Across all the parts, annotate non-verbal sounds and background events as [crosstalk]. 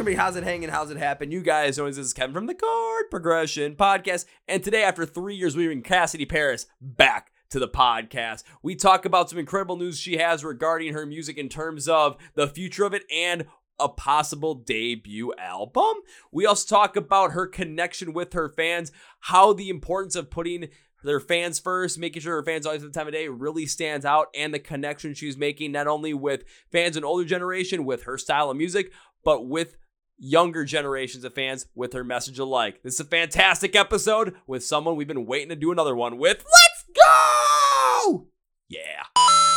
How's it hanging? How's it happen? You guys know this is Kevin from the Chord Progression Podcast. And today, after three years, we bring Cassidy Paris back to the podcast. We talk about some incredible news she has regarding her music in terms of the future of it and a possible debut album. We also talk about her connection with her fans, how the importance of putting their fans first, making sure her fans always at the time of day really stands out, and the connection she's making not only with fans in older generation with her style of music, but with younger generations of fans with her message alike. This is a fantastic episode with someone we've been waiting to do another one with. Let's go! Yeah.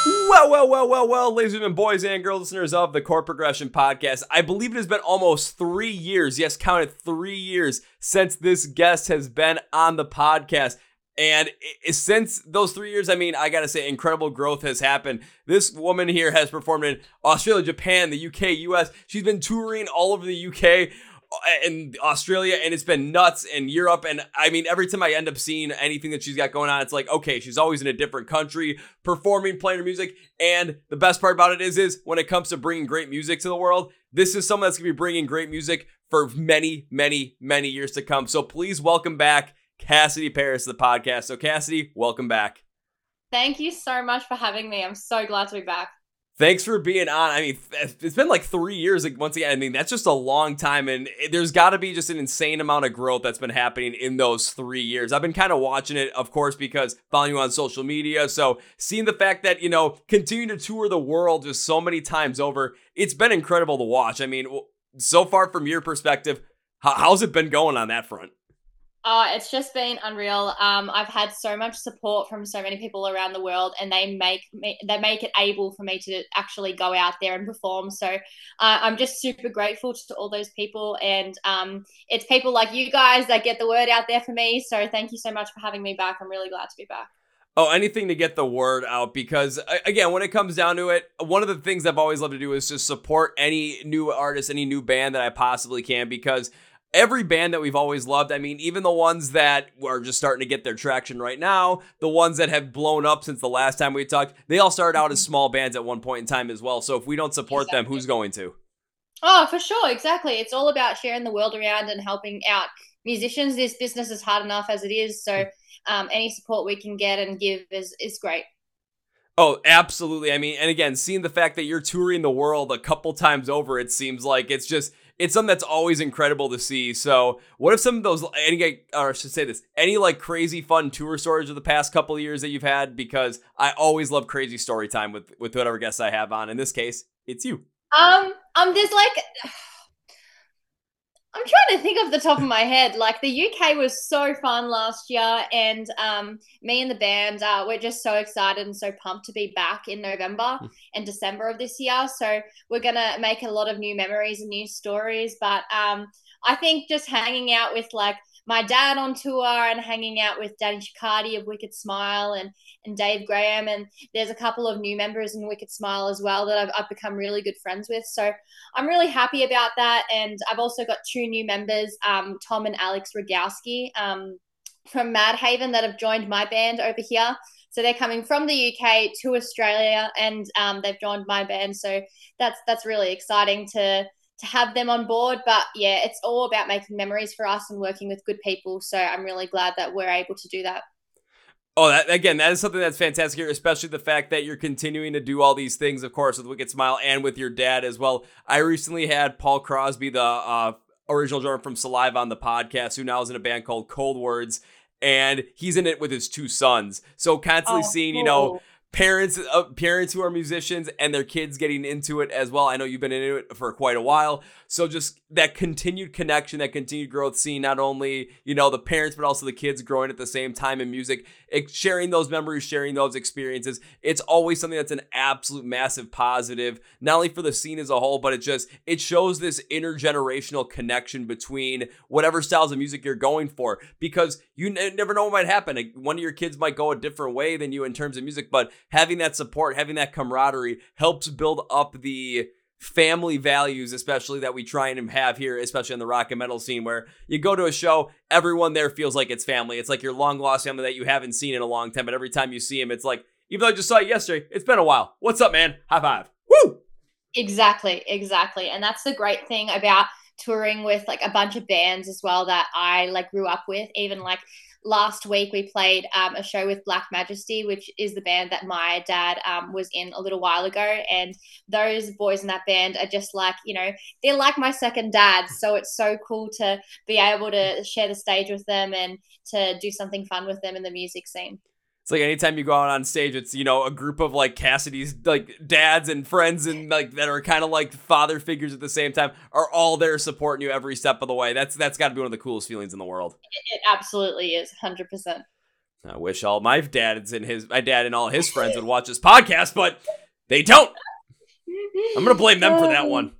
Well, well, well, well, well, ladies and boys and girls, listeners of the Chord Progression Podcast. I believe it has been almost three years, yes, counted three years since this guest has been on the podcast. And since those three years, I mean, I gotta say, incredible growth has happened. This woman here has performed in Australia, Japan, the UK, US. She's been touring all over the UK uh, and Australia, and it's been nuts in Europe. And I mean, every time I end up seeing anything that she's got going on, it's like, okay, she's always in a different country, performing, playing her music. And the best part about it is, is when it comes to bringing great music to the world, this is someone that's gonna be bringing great music for many, many, many years to come. So please welcome back Cassidy Paris, the podcast. So, Cassidy, welcome back. Thank you so much for having me. I'm so glad to be back. Thanks for being on. I mean, it's been like three years. Like once again, I mean, that's just a long time, and there's got to be just an insane amount of growth that's been happening in those three years. I've been kind of watching it, of course, because following you on social media. So seeing the fact that you know continue to tour the world just so many times over, it's been incredible to watch. I mean, so far from your perspective, how's it been going on that front? Oh, it's just been unreal. Um, I've had so much support from so many people around the world, and they make me they make it able for me to actually go out there and perform. So uh, I'm just super grateful to all those people, and um, it's people like you guys that get the word out there for me. So thank you so much for having me back. I'm really glad to be back. Oh, anything to get the word out because again, when it comes down to it, one of the things I've always loved to do is just support any new artist, any new band that I possibly can because every band that we've always loved. I mean, even the ones that are just starting to get their traction right now, the ones that have blown up since the last time we talked, they all started out as mm-hmm. small bands at one point in time as well. So if we don't support exactly. them, who's going to? Oh, for sure. Exactly. It's all about sharing the world around and helping out musicians. This business is hard enough as it is. So um, any support we can get and give is, is great. Oh, absolutely. I mean, and again, seeing the fact that you're touring the world a couple times over, it seems like it's just it's something that's always incredible to see. So, what if some of those any or I should say this, any like crazy fun tour stories of the past couple years that you've had? Because I always love crazy story time with with whatever guests I have on. In this case, it's you. Um, um, there's like I'm trying to think off the top of my head. Like the UK was so fun last year, and um, me and the band, uh, we're just so excited and so pumped to be back in November hmm. and December of this year. So we're gonna make a lot of new memories and new stories. But um, I think just hanging out with like my dad on tour and hanging out with Danny Chicardi of Wicked Smile and, and Dave Graham. And there's a couple of new members in Wicked Smile as well that I've, I've become really good friends with. So I'm really happy about that. And I've also got two new members, um, Tom and Alex Rogowski um, from Mad Haven that have joined my band over here. So they're coming from the UK to Australia, and um, they've joined my band. So that's that's really exciting to to have them on board. But yeah, it's all about making memories for us and working with good people. So I'm really glad that we're able to do that. Oh, that, again, that is something that's fantastic here, especially the fact that you're continuing to do all these things, of course, with Wicked Smile and with your dad as well. I recently had Paul Crosby, the uh, original drummer from Saliva, on the podcast, who now is in a band called Cold Words, and he's in it with his two sons. So constantly oh, seeing, you know, parents uh, parents who are musicians and their kids getting into it as well. I know you've been into it for quite a while. So just that continued connection, that continued growth, seeing not only, you know, the parents, but also the kids growing at the same time in music, sharing those memories, sharing those experiences. It's always something that's an absolute massive positive, not only for the scene as a whole, but it just, it shows this intergenerational connection between whatever styles of music you're going for, because you n- never know what might happen. One of your kids might go a different way than you in terms of music, but having that support, having that camaraderie helps build up the, family values, especially that we try and have here, especially in the rock and metal scene, where you go to a show, everyone there feels like it's family. It's like your long lost family that you haven't seen in a long time, but every time you see him, it's like, even though I just saw you yesterday, it's been a while. What's up, man? High five. Woo! Exactly, exactly. And that's the great thing about touring with like a bunch of bands as well that I like grew up with. Even like last week we played um, a show with Black Majesty, which is the band that my dad um, was in a little while ago. And those boys in that band are just like, you know, they're like my second dad. So it's so cool to be able to share the stage with them and to do something fun with them in the music scene. It's like anytime you go out on stage, it's you know a group of like Cassidy's like dads and friends and like that are kind of like father figures at the same time are all there supporting you every step of the way. That's that's got to be one of the coolest feelings in the world. It, it absolutely is, hundred percent. I wish all my dads and his my dad and all his friends would watch this podcast, but they don't. I'm gonna blame them for that [laughs] um, one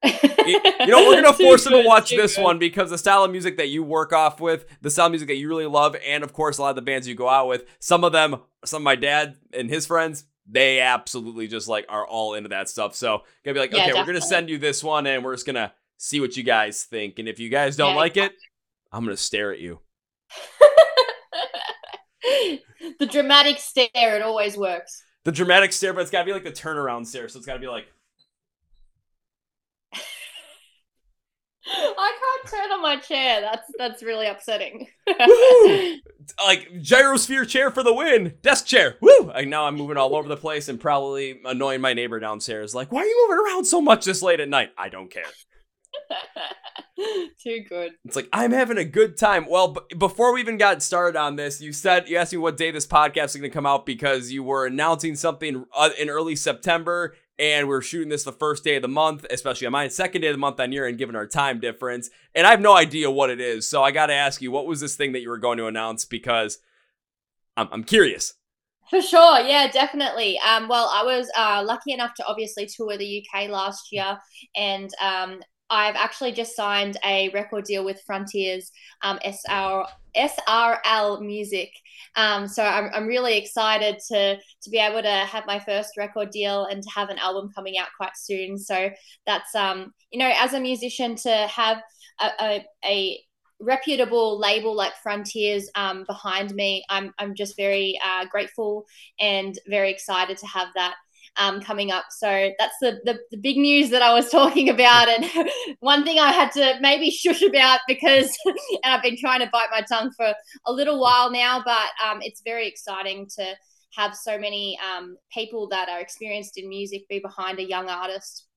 [laughs] you, know, we're gonna force them to watch this good. one because the style of music that you work off with, the style of music that you really love, and of course a lot of the bands you go out with, some of them, some of my dad and his friends, they absolutely just like are all into that stuff. So gonna be like, yeah, okay, definitely. we're gonna send you this one, and we're just gonna see what you guys think. And if you guys don't yeah, like it, I'm gonna stare at you. [laughs] the dramatic stare, it always works. The dramatic stare, but it's gotta be like the turnaround stare. So it's gotta be like. I can't turn on my chair. That's that's really upsetting. [laughs] like gyrosphere chair for the win. Desk chair. Woo! Like now I'm moving all over the place and probably annoying my neighbor downstairs. Like, why are you moving around so much this late at night? I don't care. [laughs] Too good. It's like I'm having a good time. Well, b- before we even got started on this, you said you asked me what day this podcast is going to come out because you were announcing something uh, in early September and we're shooting this the first day of the month, especially on mine, second day of the month on your end, given our time difference. And I have no idea what it is. So I got to ask you, what was this thing that you were going to announce? Because I'm, I'm curious. For sure, yeah, definitely. Um, well, I was uh, lucky enough to obviously tour the UK last year, and um, I've actually just signed a record deal with Frontiers um, SR, SRL Music. Um, so I'm, I'm really excited to to be able to have my first record deal and to have an album coming out quite soon. So that's um, you know, as a musician to have a, a, a reputable label like Frontiers um, behind me, I'm I'm just very uh, grateful and very excited to have that um, coming up. So that's the, the, the big news that I was [laughs] talking about. And [laughs] one thing I had to maybe [laughs] shush about because I've been trying to bite my tongue for a little while now, but um, it's very exciting to have so many um, people that are experienced in music be behind a young artist.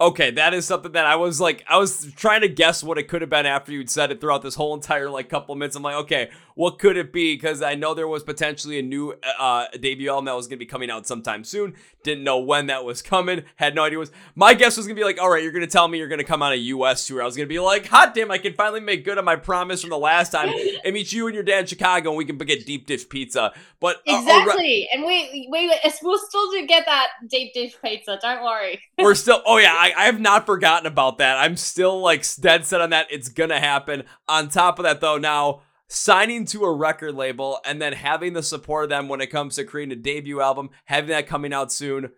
Okay, that is something that I was like, I was trying to guess what it could have been after you'd said it throughout this whole entire like couple minutes. I'm like, okay, what could it be? Because I know there was potentially a new uh, debut album that was going to be coming out sometime soon. Didn't know when that was coming. Had no idea was. My guess was going to be like, all right, you're going to tell me you're going to come on a U.S. tour. I was going to be like, hot damn, I can finally make good on my promise from the last time [laughs] and meet you and your dad in Chicago, and we can get deep dish pizza. But uh, exactly, and we we we'll still do get that deep dish pizza. Don't worry. we're still. Oh yeah, I, I have not forgotten about that. I'm still like dead set on that. It's gonna happen. On top of that, though, now signing to a record label and then having the support of them when it comes to creating a debut album, having that coming out soon.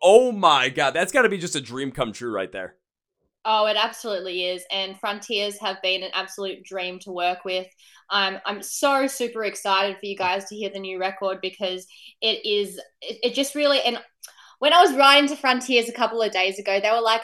Oh my god, that's got to be just a dream come true right there. Oh, it absolutely is. And Frontiers have been an absolute dream to work with. I'm I'm so super excited for you guys to hear the new record because it is it, it just really and when I was writing to Frontiers a couple of days ago, they were like,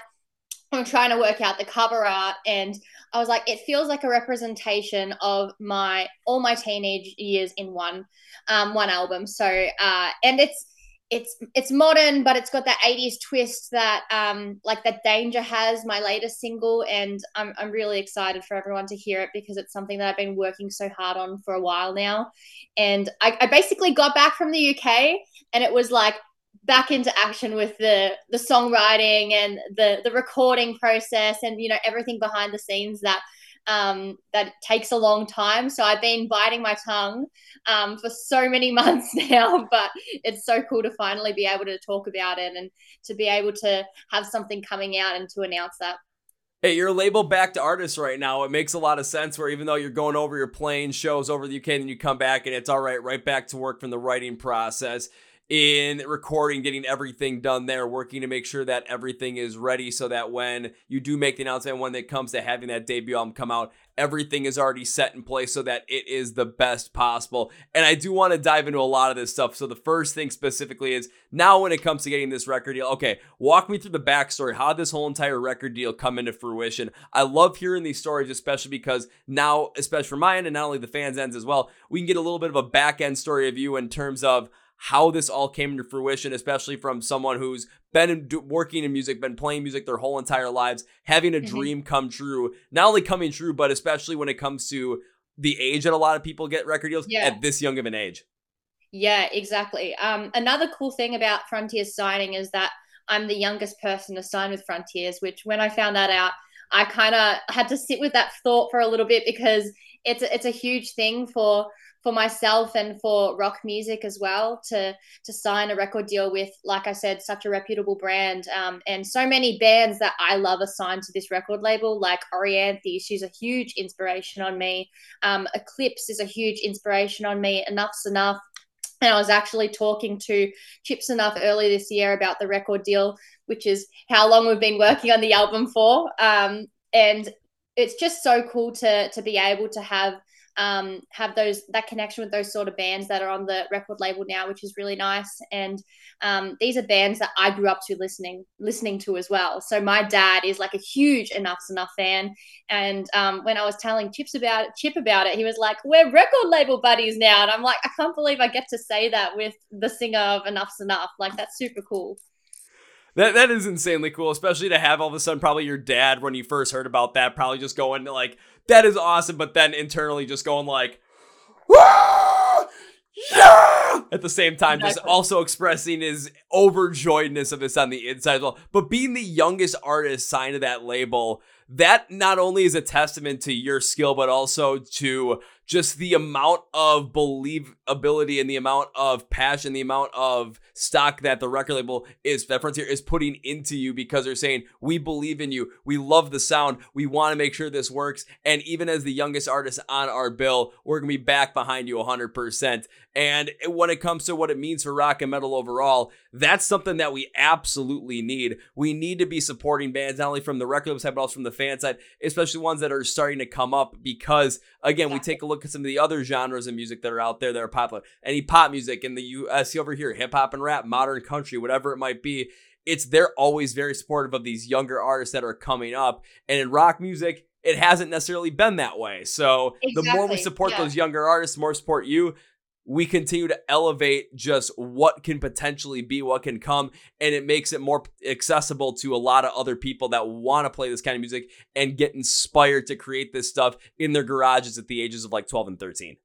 I'm trying to work out the cover art and I was like, it feels like a representation of my all my teenage years in one um, one album. So uh, and it's it's it's modern, but it's got that 80s twist that um, like that Danger has, my latest single, and I'm I'm really excited for everyone to hear it because it's something that I've been working so hard on for a while now. And I, I basically got back from the UK and it was like back into action with the the songwriting and the the recording process and you know everything behind the scenes that um, that takes a long time. So I've been biting my tongue um, for so many [laughs] months now, but it's so cool to finally be able to talk about it and to be able to have something coming out and to announce that. Hey, you're labeled back to artist right now. It makes a lot of sense where even though you're going over your playing shows over the UK and you come back and it's all right, right back to work from the writing process in recording, getting everything done there, working to make sure that everything is ready so that when you do make the announcement, when it comes to having that debut album come out, everything is already set in place so that it is the best possible. And I do want to dive into a lot of this stuff. So the first thing specifically is now when it comes to getting this record deal, okay, walk me through the backstory. How did this whole entire record deal come into fruition? I love hearing these stories, especially because now, especially for my end and not only the fans' ends as well, we can get a little bit of a back end story of you in terms of how this all came to fruition, especially from someone who's been working in music, been playing music their whole entire lives, having a mm-hmm. dream come true, not only coming true, but especially when it comes to the age that a lot of people get record deals yeah. at this young of an age. Yeah, exactly. Um, another cool thing about Frontiers signing is that I'm the youngest person to sign with Frontiers, which when I found that out, I kind of had to sit with that thought for a little bit because it's a, it's a huge thing for for myself and for rock music as well to to sign a record deal with like i said such a reputable brand. Um, and so many bands that i love are signed to this record label like orianthi. She's a huge inspiration on me. Um, eclipse is a huge inspiration on me. Enough Z'Nuff. And I was actually talking to Chip Z'Nuff earlier this year about the record deal, which is how long we've been working on the album for. Um, and it's just so cool to to be able to have um, have those that connection with those sort of bands that are on the record label now, which is really nice. And um, these are bands that I grew up to listening listening to as well. So my dad is like a huge Enough Z'Nuff fan, and um, when I was telling Chips about it, Chip about it, he was like, "We're record label buddies now," and I'm like, I can't believe I get to say that with the singer of Enough Z'Nuff. Like that's super cool. That that is insanely cool, especially to have all of a sudden probably your dad when you first heard about that, probably just going like, that is awesome, but then internally just going like, yeah! At the same time, exactly. just also expressing his overjoyedness of this on the inside as well. But being the youngest artist signed to that label, that not only is a testament to your skill, but also to just the amount of believability and the amount of passion, the amount of stock that the record label is that Frontier is putting into you because they're saying, We believe in you. We love the sound. We want to make sure this works. And even as the youngest artist on our bill, we're gonna be back behind you 100%. And when it comes to what it means for rock and metal overall, that's something that we absolutely need. We need to be supporting bands, not only from the record label side, but also from the fan side, especially ones that are starting to come up because, again, we take a look at some of the other genres of music that are out there that are popular. Any pop music in the US over here, hip hop and rap, modern country, whatever it might be. It's they're always very supportive of these younger artists that are coming up. And in rock music, it hasn't necessarily been that way. So exactly. the more we support yeah. those younger artists, the more support you, we continue to elevate just what can potentially be, what can come, and it makes it more accessible to a lot of other people that want to play this kind of music and get inspired to create this stuff in their garages at the ages of like 12 and 13.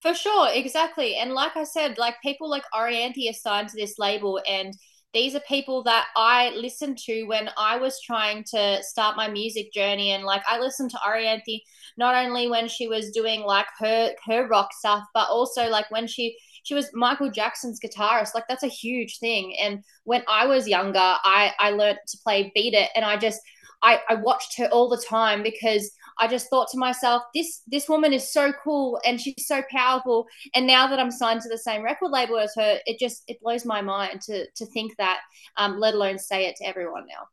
For sure, exactly. And like I said, like people like Orianthi are signed to this label and these are people that I listened to when I was trying to start my music journey. And like I listened to Orianthi not only when she was doing like her her rock stuff, but also like when she she was Michael Jackson's guitarist. Like that's a huge thing. And when I was younger, I I learned to play beat it and I just I, I watched her all the time because I just thought to myself, this this woman is so cool and she's so powerful. And now that I'm signed to the same record label as her, it just it blows my mind to to think that, um, let alone say it to everyone now.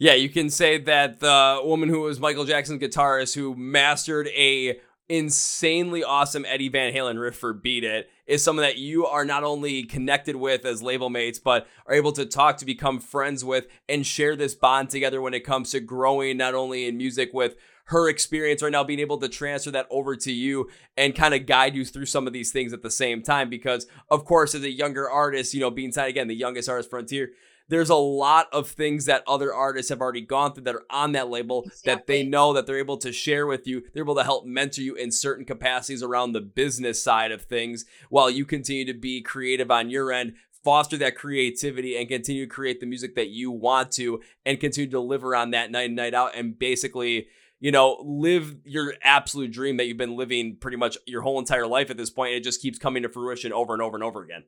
Yeah, you can say that the woman who was Michael Jackson's guitarist who mastered a insanely awesome Eddie Van Halen riff for Beat It is someone that you are not only connected with as label mates, but are able to talk to become friends with and share this bond together when it comes to growing not only in music with her experience right now, being able to transfer that over to you and kind of guide you through some of these things at the same time. Because, of course, as a younger artist, you know, being signed again, the youngest artist frontier, there's a lot of things that other artists have already gone through that are on that label exactly. that they know that they're able to share with you. They're able to help mentor you in certain capacities around the business side of things while you continue to be creative on your end, foster that creativity and continue to create the music that you want to and continue to deliver on that night and night out and basically you know, live your absolute dream that you've been living pretty much your whole entire life at this point. It just keeps coming to fruition over and over and over again.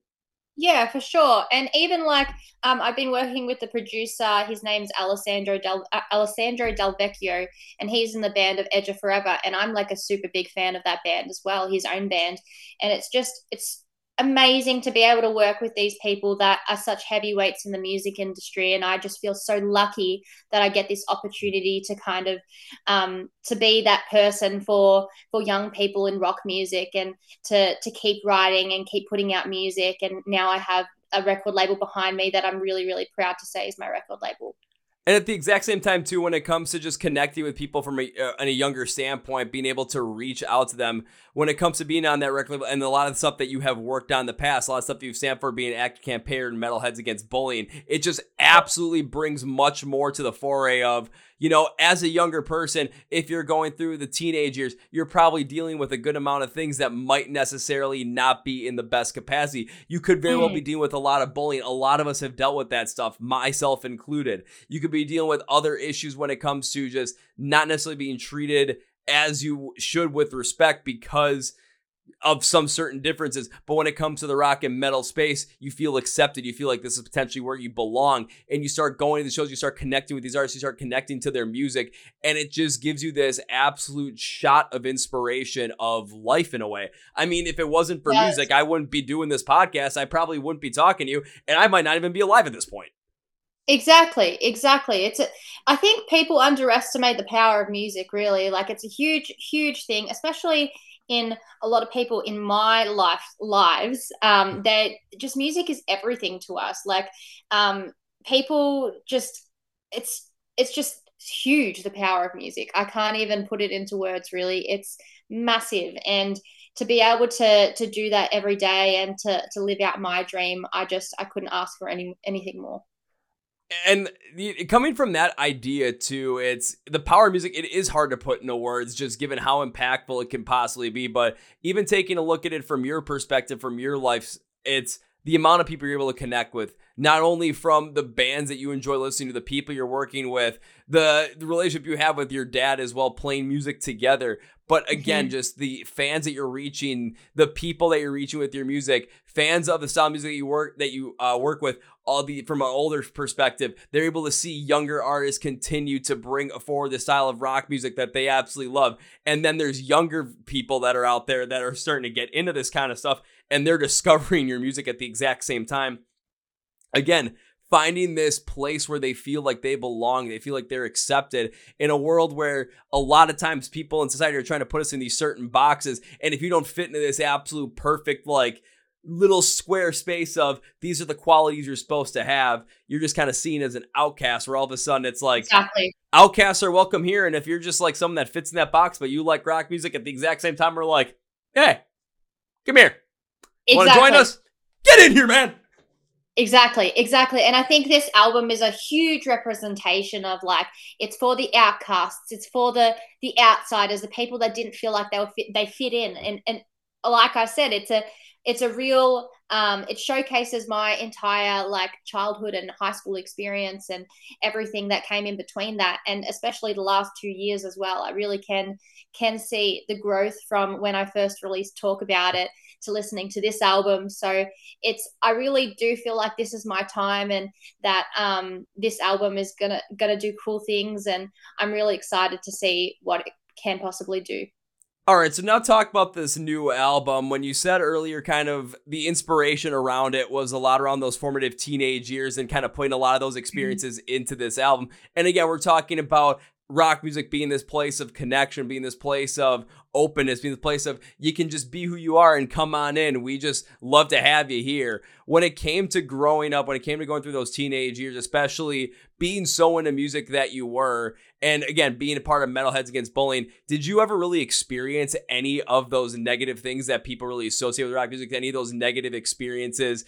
Yeah, for sure. And even like um, I've been working with the producer. His name's Alessandro Del uh, Alessandro Del Vecchio, and he's in the band of Edge of Forever. And I'm like a super big fan of that band as well, his own band. And it's just it's amazing to be able to work with these people that are such heavyweights in the music industry and i just feel so lucky that i get this opportunity to kind of um, to be that person for for young people in rock music and to to keep writing and keep putting out music. And now i have a record label behind me that i'm really really proud to say is my record label and at the exact same time, too, when it comes to just connecting with people from a, uh, a younger standpoint, being able to reach out to them when it comes to being on that record label and a lot of the stuff that you have worked on in the past, a lot of stuff you've stand for being an active campaigner and metalheads against bullying, it just absolutely brings much more to the foray of you know, as a younger person, if you're going through the teenage years, you're probably dealing with a good amount of things that might necessarily not be in the best capacity. You could very well be dealing with a lot of bullying. A lot of us have dealt with that stuff, myself included. You could be dealing with other issues when it comes to just not necessarily being treated as you should with respect because of some certain differences. But when it comes to the rock and metal space, you feel accepted. You feel like this is potentially where you belong. And you start going to the shows, you start connecting with these artists, you start connecting to their music. And it just gives you this absolute shot of inspiration of life in a way. I mean, if it wasn't for yes. music, I wouldn't be doing this podcast. I probably wouldn't be talking to you. And I might not even be alive at this point. Exactly, exactly. It's a, I think people underestimate the power of music really. Like it's a huge huge thing, especially in a lot of people in my life lives um, that just music is everything to us. Like um, people just it's it's just huge the power of music. I can't even put it into words really. It's massive. And to be able to to do that every day and to to live out my dream i just i couldn't ask for any anything more and coming from that idea too it's the power of music it is hard to put into words just given how impactful it can possibly be but even taking a look at it from your perspective from your life it's the amount of people you're able to connect with not only from the bands that you enjoy listening to the people you're working with the, the relationship you have with your dad as well playing music together but again mm-hmm. just the fans that you're reaching the people that you're reaching with your music fans of the style of music that you work that you uh, work with all the from an older perspective they're able to see younger artists continue to bring forward the style of rock music that they absolutely love and then there's younger people that are out there that are starting to get into this kind of stuff and they're [laughs] discovering your music at the exact same time again finding this place where they feel like they belong, they feel like they're accepted in a world where a lot of times people in society are trying to put us in these certain boxes. And if you don't fit into this absolute perfect, like, little square space of these are the qualities you're supposed to have, you're just kind of seen as an outcast where all of a sudden it's like exactly. outcasts are welcome here. And if you're just like someone that fits in that box, but you like rock music at the exact same time, we're like, hey, come here. Exactly. Want to join us? Get in here, man. Exactly, exactly. And I think this album is a huge representation of like it's for the outcasts, it's for the the outsiders, the people that didn't feel like they were fit, they fit in. And and like I said, it's a it's a real um, it showcases my entire like childhood and high school experience and everything that came in between that and especially the last two years as well i really can can see the growth from when i first released talk about it to listening to this album so it's i really do feel like this is my time and that um, this album is gonna gonna do cool things and i'm really excited to see what it can possibly do all right, so now talk about this new album. When you said earlier, kind of the inspiration around it was a lot around those formative teenage years and kind of putting a lot of those mm-hmm. experiences into this album. And again, we're talking about rock music being this place of connection, being this place of openness, being this place of you can just be who you are and come on in. We just love to have you here. When it came to growing up, when it came to going through those teenage years, especially being so into music that you were, and again, being a part of Metalheads Against Bullying, did you ever really experience any of those negative things that people really associate with rock music? Any of those negative experiences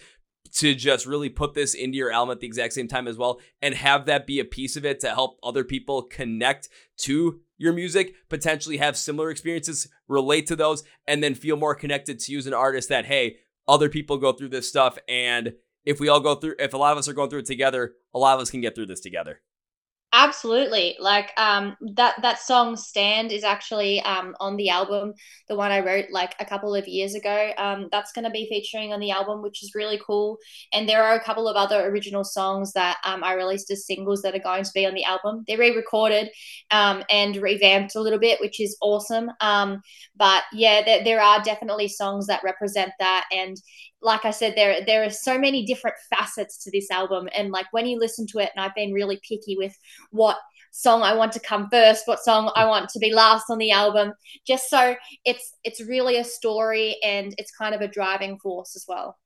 to just really put this into your album at the exact same time as well and have that be a piece of it to help other people connect to your music, potentially have similar experiences, relate to those, and then feel more connected to you as an artist that, hey, other people go through this stuff. And if we all go through, if a lot of us are going through it together, a lot of us can get through this together. Absolutely. Like um that that song Stand is actually um on the album, the one I wrote like a couple of years ago. Um that's going to be featuring on the album which is really cool. And there are a couple of other original songs that um I released as singles that are going to be on the album. They're re-recorded um and revamped a little bit, which is awesome. Um but yeah, there, there are definitely songs that represent that and like I said, there there are so many different facets to this album, and like when you listen to it, and I've been really picky with what song I want to come first, what song I want to be last on the album, just so it's it's really a story and it's kind of a driving force as well.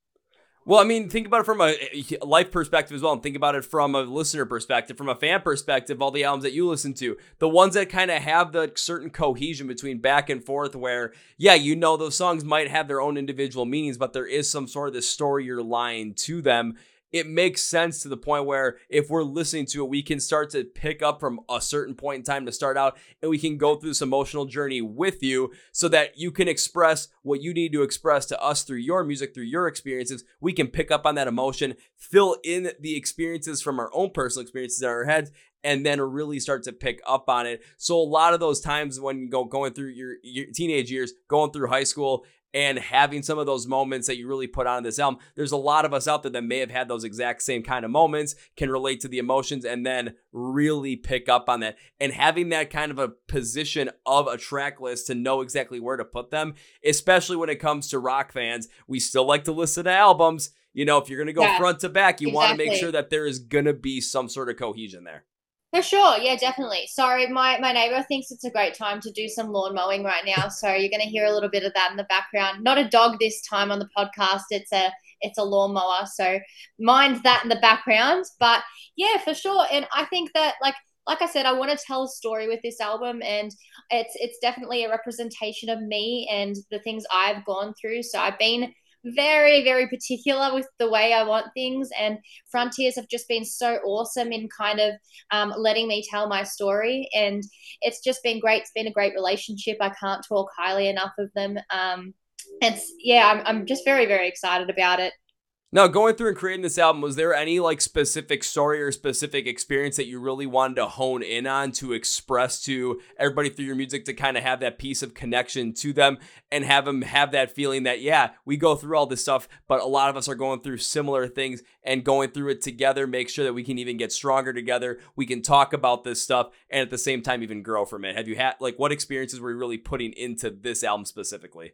Well, I mean, think about it from a life perspective as well, and think about it from a listener perspective, from a fan perspective. All the albums that you listen to, the ones that kind of have the certain cohesion between back and forth, where yeah, you know those songs might have their own individual meanings, but there is some sort of this story or line to them it makes sense to the point where if we're listening to it, we can start to pick up from a certain point in time to start out and we can go through this emotional journey with you so that you can express what you need to express to us through your music, through your experiences. We can pick up on that emotion, fill in the experiences from our own personal experiences in our heads, and then really start to pick up on it. So a lot of those times when you go going through your, your teenage years, going through high school, and having some of those moments that you really put on this album. There's a lot of us out there that may have had those exact same kind of moments, can relate to the emotions, and then really pick up on that. And having that kind of a position of a track list to know exactly where to put them, especially when it comes to rock fans, we still like to listen to albums. You know, if you're going to go yeah, front to back, you exactly. want to make sure that there is going to be some sort of cohesion there. For sure, yeah, definitely. Sorry, my my neighbor thinks it's a great time to do some lawn mowing right now, so you're going to hear a little bit of that in the background. Not a dog this time on the podcast. It's a it's a lawnmower, so mind that in the background. But yeah, for sure. And I think that like like I said, I want to tell a story with this album, and it's it's definitely a representation of me and the things I've gone through. So I've been very, very particular with the way I want things. And Frontiers have just been so awesome in kind of um, letting me tell my story. And it's just been great. It's been a great relationship. I can't talk highly enough of them. Um, it's, yeah, I'm, I'm just very, very excited about it. Now, going through and creating this album, was there any like specific story or specific experience that you really wanted to hone in on to express to everybody through your music to kind of have that piece of connection to them and have them have that feeling that, yeah, we go through all this stuff, but a lot of us are going through similar things and going through it together, make sure that we can even get stronger together. We can talk about this stuff and at the same time even grow from it. Have you had like what experiences were you really putting into this album specifically?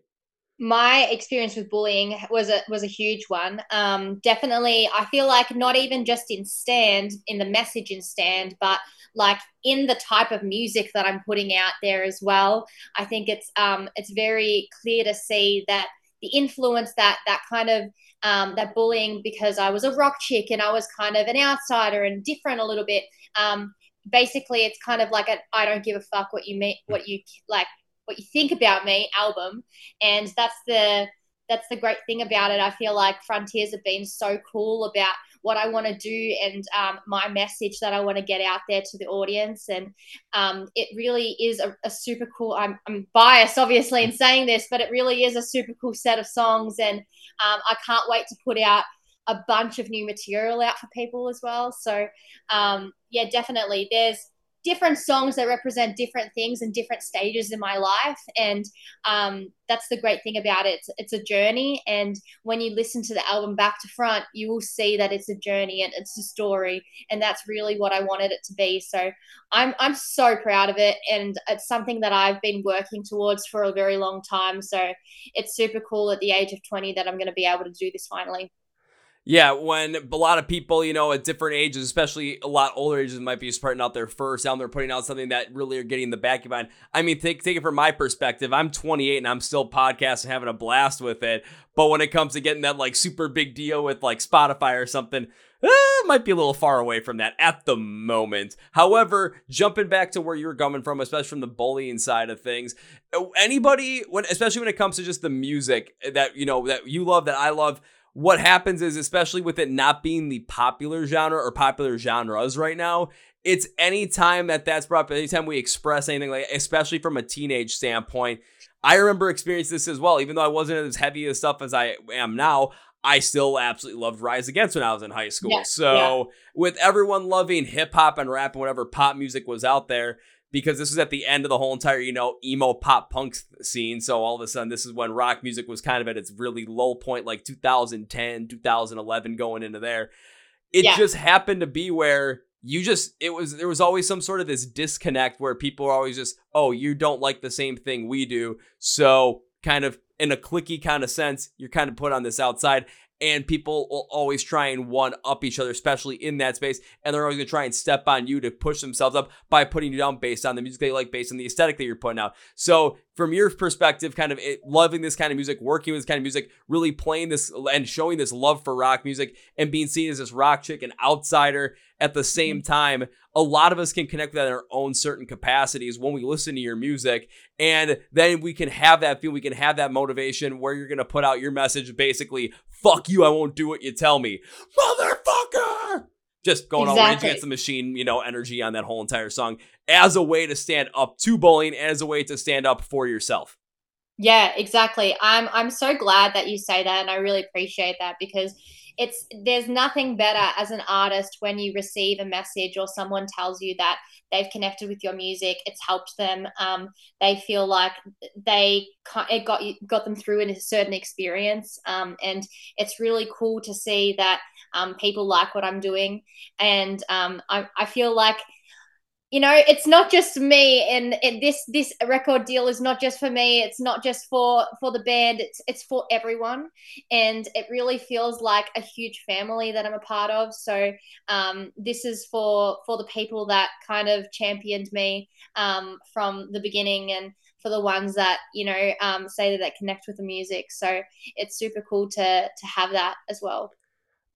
My experience with bullying was a was a huge one. Um, definitely, I feel like not even just in stand in the message in stand, but like in the type of music that I'm putting out there as well. I think it's um, it's very clear to see that the influence that that kind of um, that bullying because I was a rock chick and I was kind of an outsider and different a little bit. Um, basically, it's kind of like I don't give a fuck what you mean, what you like what you think about me album and that's the that's the great thing about it. I feel like frontiers have been so cool about what i want to do and um, my message that i want to get out there to the audience and um, it really is a, a super cool I'm, I'm, biased obviously in saying this but it really is a super cool set of songs and um, i can't wait to put out a bunch of new material out for people as well. So um, yeah definitely there's different songs that represent different things and different stages in my life. And um, that's the great thing about it. It's, it's, a journey. And when you listen to the album back to front you will see that it's a journey and it's a story. And that's really what i wanted it to be. So i'm i'm so proud of it. And it's something that i've been working towards for a very long time. So it's super cool at the age of 20 that i'm going to be able to do this finally yeah, when a lot of people, you know, at different ages, especially a lot older ages, might be starting out their first album, they're putting out something that really are getting the back of mind. I mean, take take it from my perspective. I'm 28 and I'm still podcasting, having a blast with it. But when it comes to getting that like super big deal with like Spotify or something, eh, might be a little far away from that at the moment. However, jumping back to where you're coming from, especially from the bullying side of things, anybody when especially when it comes to just the music that you know that you love that I love what happens is, especially with it not being the popular genre or popular genres right now, it's anytime that that's brought up, anytime we express anything like, especially from a teenage standpoint. I remember experiencing this as well, even though I wasn't as heavy as stuff as I am now. I still absolutely loved Rise Against when I was in high school. Yeah, so yeah. with everyone loving hip hop and rap and whatever pop music was out there, because this was at the end of the whole entire, you know, emo pop punk scene. So all of a sudden, this is when rock music was kind of at its really low point, like 2010, 2011, going into there. It Yeah. just happened to be where you just, it was, there was always some sort of this disconnect where people are always just, oh, you don't like the same thing we do. So kind of in a clicky kind of sense, you're kind of put on this outside. And people will always try and one up each other, especially in that space. And they're always gonna try and step on you to push themselves up by putting you down based on the music they like, based on the aesthetic that you're putting out. So, from your perspective, kind of it, loving this kind of music, working with this kind of music, really playing this and showing this love for rock music, and being seen as this rock chick, an outsider at the same mm-hmm. time, a lot of us can connect with that in our own certain capacities when we listen to your music. And then we can have that feel, we can have that motivation where you're going to put out your message basically, fuck you, I won't do what you tell me. Motherfucker! Just going all rage against the machine, you know, energy on that whole entire song as a way to stand up to bullying, as a way to stand up for yourself. Yeah, exactly. I'm I'm so glad that you say that and I really appreciate that because it's there's nothing better as an artist when you receive a message or someone tells you that they've connected with your music, it's helped them, um, they feel like they it got got them through a certain experience, um, and it's really cool to see that um, people like what I'm doing, and um, I I feel like you know it's not just me and, and this this record deal is not just for me. It's not just for for the band. It's it's for everyone. And it really feels like a huge family that i'm a part of. So um, this is for for the people that kind of championed me um, from the beginning and for the ones that you know um, say that they connect with the music. So it's super cool to to have that as well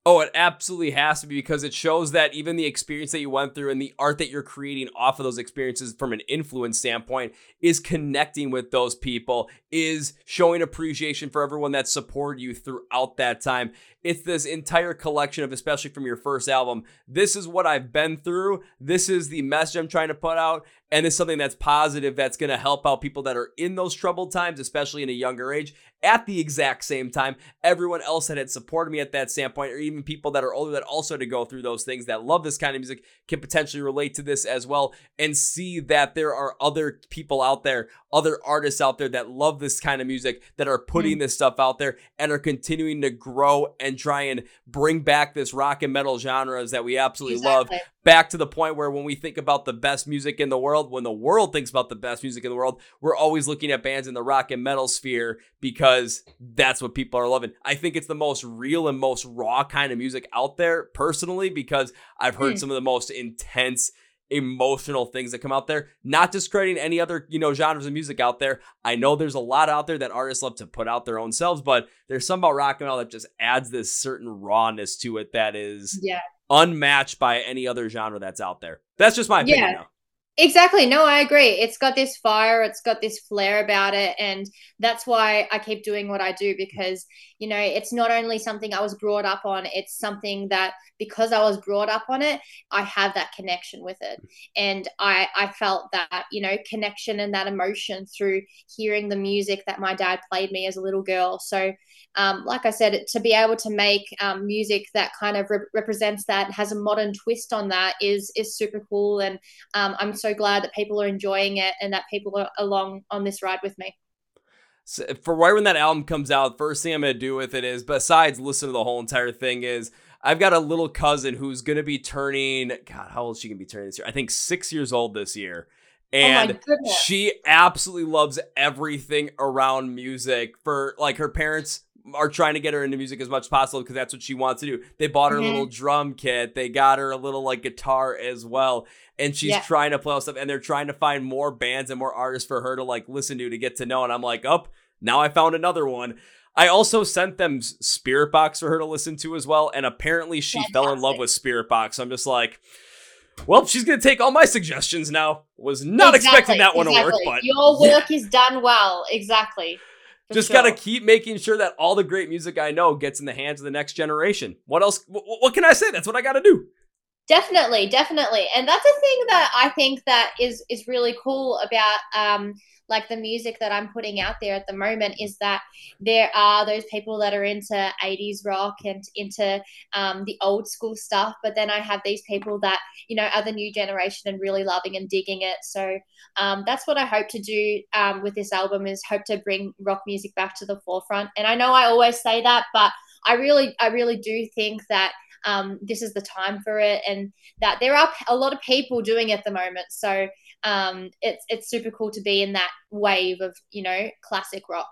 Oh, it absolutely has to be because it shows that even the experience that you went through and the art that you're creating off of those experiences from an influence standpoint is connecting with those people, is showing appreciation for everyone that supported you throughout that time. It's this entire collection of, especially from your first album, this is what I've been through. This is the message I'm trying to put out. And it's something that's positive that's going to help out people that are in those troubled times, especially in a younger age. At the exact same time, everyone else that had supported me at that standpoint, or even people that are older that also had to go through those things that love this kind of music, can potentially relate to this as well and see that there are other people out there, other artists out there that love this kind of music that are putting mm-hmm. this stuff out there and are continuing to grow and try and bring back this rock and metal genres that we absolutely love back to the point where when we think about the best music in the world, when the world thinks about the best music in the world, we're always looking at bands in the rock and metal sphere because that's what people are loving. I think it's the most real and most raw kind of music out there personally because I've heard Mm. some of the most intense emotional things that come out there not discrediting any other you know genres of music out there i know there's a lot out there that artists love to put out their own selves but there's some about rock and roll that just adds this certain rawness to it that is yeah unmatched by any other genre that's out there. That's just my opinion Yeah. now. Exactly. No, I agree. It's got this fire, it's got this flair about it. And that's why I keep doing what I do because, you know, it's not only something I was brought up on, it's something that because I was brought up on it, I have that connection with it. And I, I felt that, you know, connection and that emotion through hearing the music that my dad played me as a little girl. So, um, like I said, to be able to make um, music that kind of rep- represents that, has a modern twist on that, is is super cool. And um, I'm so glad that people are enjoying it and that people are along on this ride with me. So for right when that album comes out, first thing I'm gonna do with it is, besides listen to the whole entire thing, is I've got a little cousin who's gonna be turning. God, how old is she gonna be turning this year? I think six years old this year, oh and goodness. she absolutely loves everything around music. For like her parents are trying to get her into music as much as possible because that's what she wants to do. They bought her a Mhm. little drum kit. They got her a little like guitar as well. And she's Yeah. trying to play all stuff and they're trying to find more bands and more artists for her to like listen to to get to know. And I'm like, up, now I found another one. I also sent them Spiritbox for her to listen to as well. And apparently she fell in love with Spiritbox. I'm just like, well, she's gonna take all my suggestions now. Was not expecting that one to work, but your yeah. work [laughs] is done well. Exactly. For just sure. gotta keep making sure that all the great music I know gets in the hands of the next generation. What else? What, what can I say? That's what I gotta do. Definitely, definitely, and that's a thing that I think that is is really cool about um, like the music that I'm putting out there at the moment is that there are those people that are into 80s rock and into um, the old school stuff, but then I have these people that you know are the new generation and really loving and digging it. So um, that's what I hope to do um, with this album is hope to bring rock music back to the forefront. And I know I always say that, but I really, I really do think that um, this is the time for it, and that there are a lot of people doing it at the moment. So um, it's it's super cool to be in that wave of you know classic rock.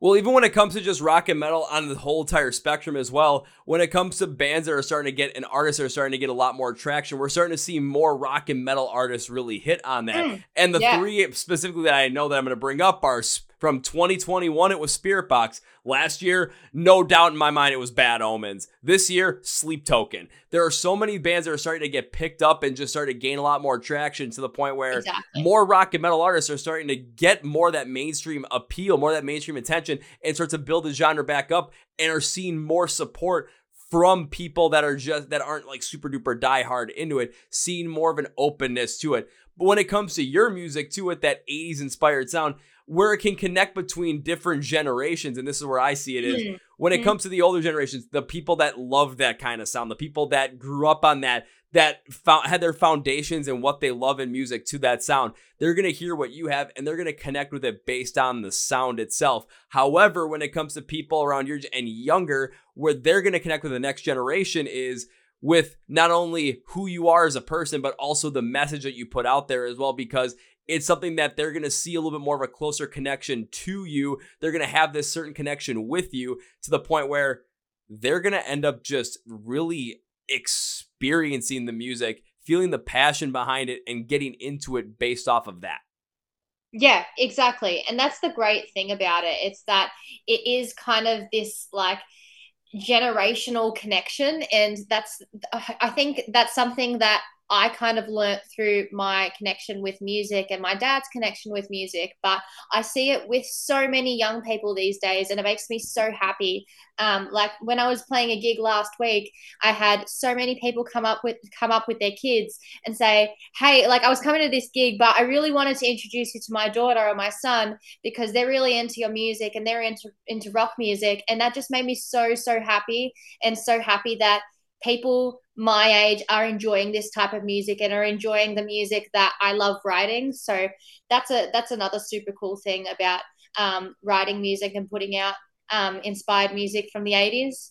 Well, even when it comes to just rock and metal on the whole entire spectrum as well, when it comes to bands that are starting to get and artists that are starting to get a lot more traction, we're starting to see more rock and metal artists really hit on that. Mm, and the yeah. three specifically that I know that I'm going to bring up are from 2021, it was Spiritbox. Last year, no doubt in my mind, it was Bad Omens. This year, Sleep Token. There are so many bands that are starting to get picked up and just starting to gain a lot more traction to the point where exactly. more rock and metal artists are starting to get more that mainstream appeal, more that mainstream attention, and start to build the genre back up and are seeing more support from people that are just that aren't like super duper die hard into it, seeing more of an openness to it. But when it comes to your music, to it, that 80s inspired sound, where it can connect between different generations and this is where i see it is, mm-hmm. when it mm-hmm. comes to the older generations the people that love that kind of sound the people that grew up on that that found, had their foundations and what they love in music to that sound they're going to hear what you have and they're going to connect with it based on the sound itself however when it comes to people around your and younger where they're going to connect with the next generation is with not only who you are as a person, but also the message that you put out there as well, because it's something that they're going to see a little bit more of a closer connection to you. They're going to have this certain connection with you to the point where they're going to end up just really experiencing the music, feeling the passion behind it, and getting into it based off of that. Yeah, exactly. And that's the great thing about it. It's that it is kind of this like generational connection. And that's, I think that's something that I kind of learnt through my connection with music and my dad's connection with music, but I see it with so many young people these days, and it makes me so happy. Um, like when I was playing a gig last week, I had so many people come up with come up with their kids and say, "Hey, like I was coming to this gig, but I really wanted to introduce you to my daughter or my son because they're really into your music and they're into into rock music," and that just made me so so happy and so happy that people my age are enjoying this type of music and are enjoying the music that I love writing. So that's a that's another super cool thing about um, writing music and putting out um, inspired music from the 80s.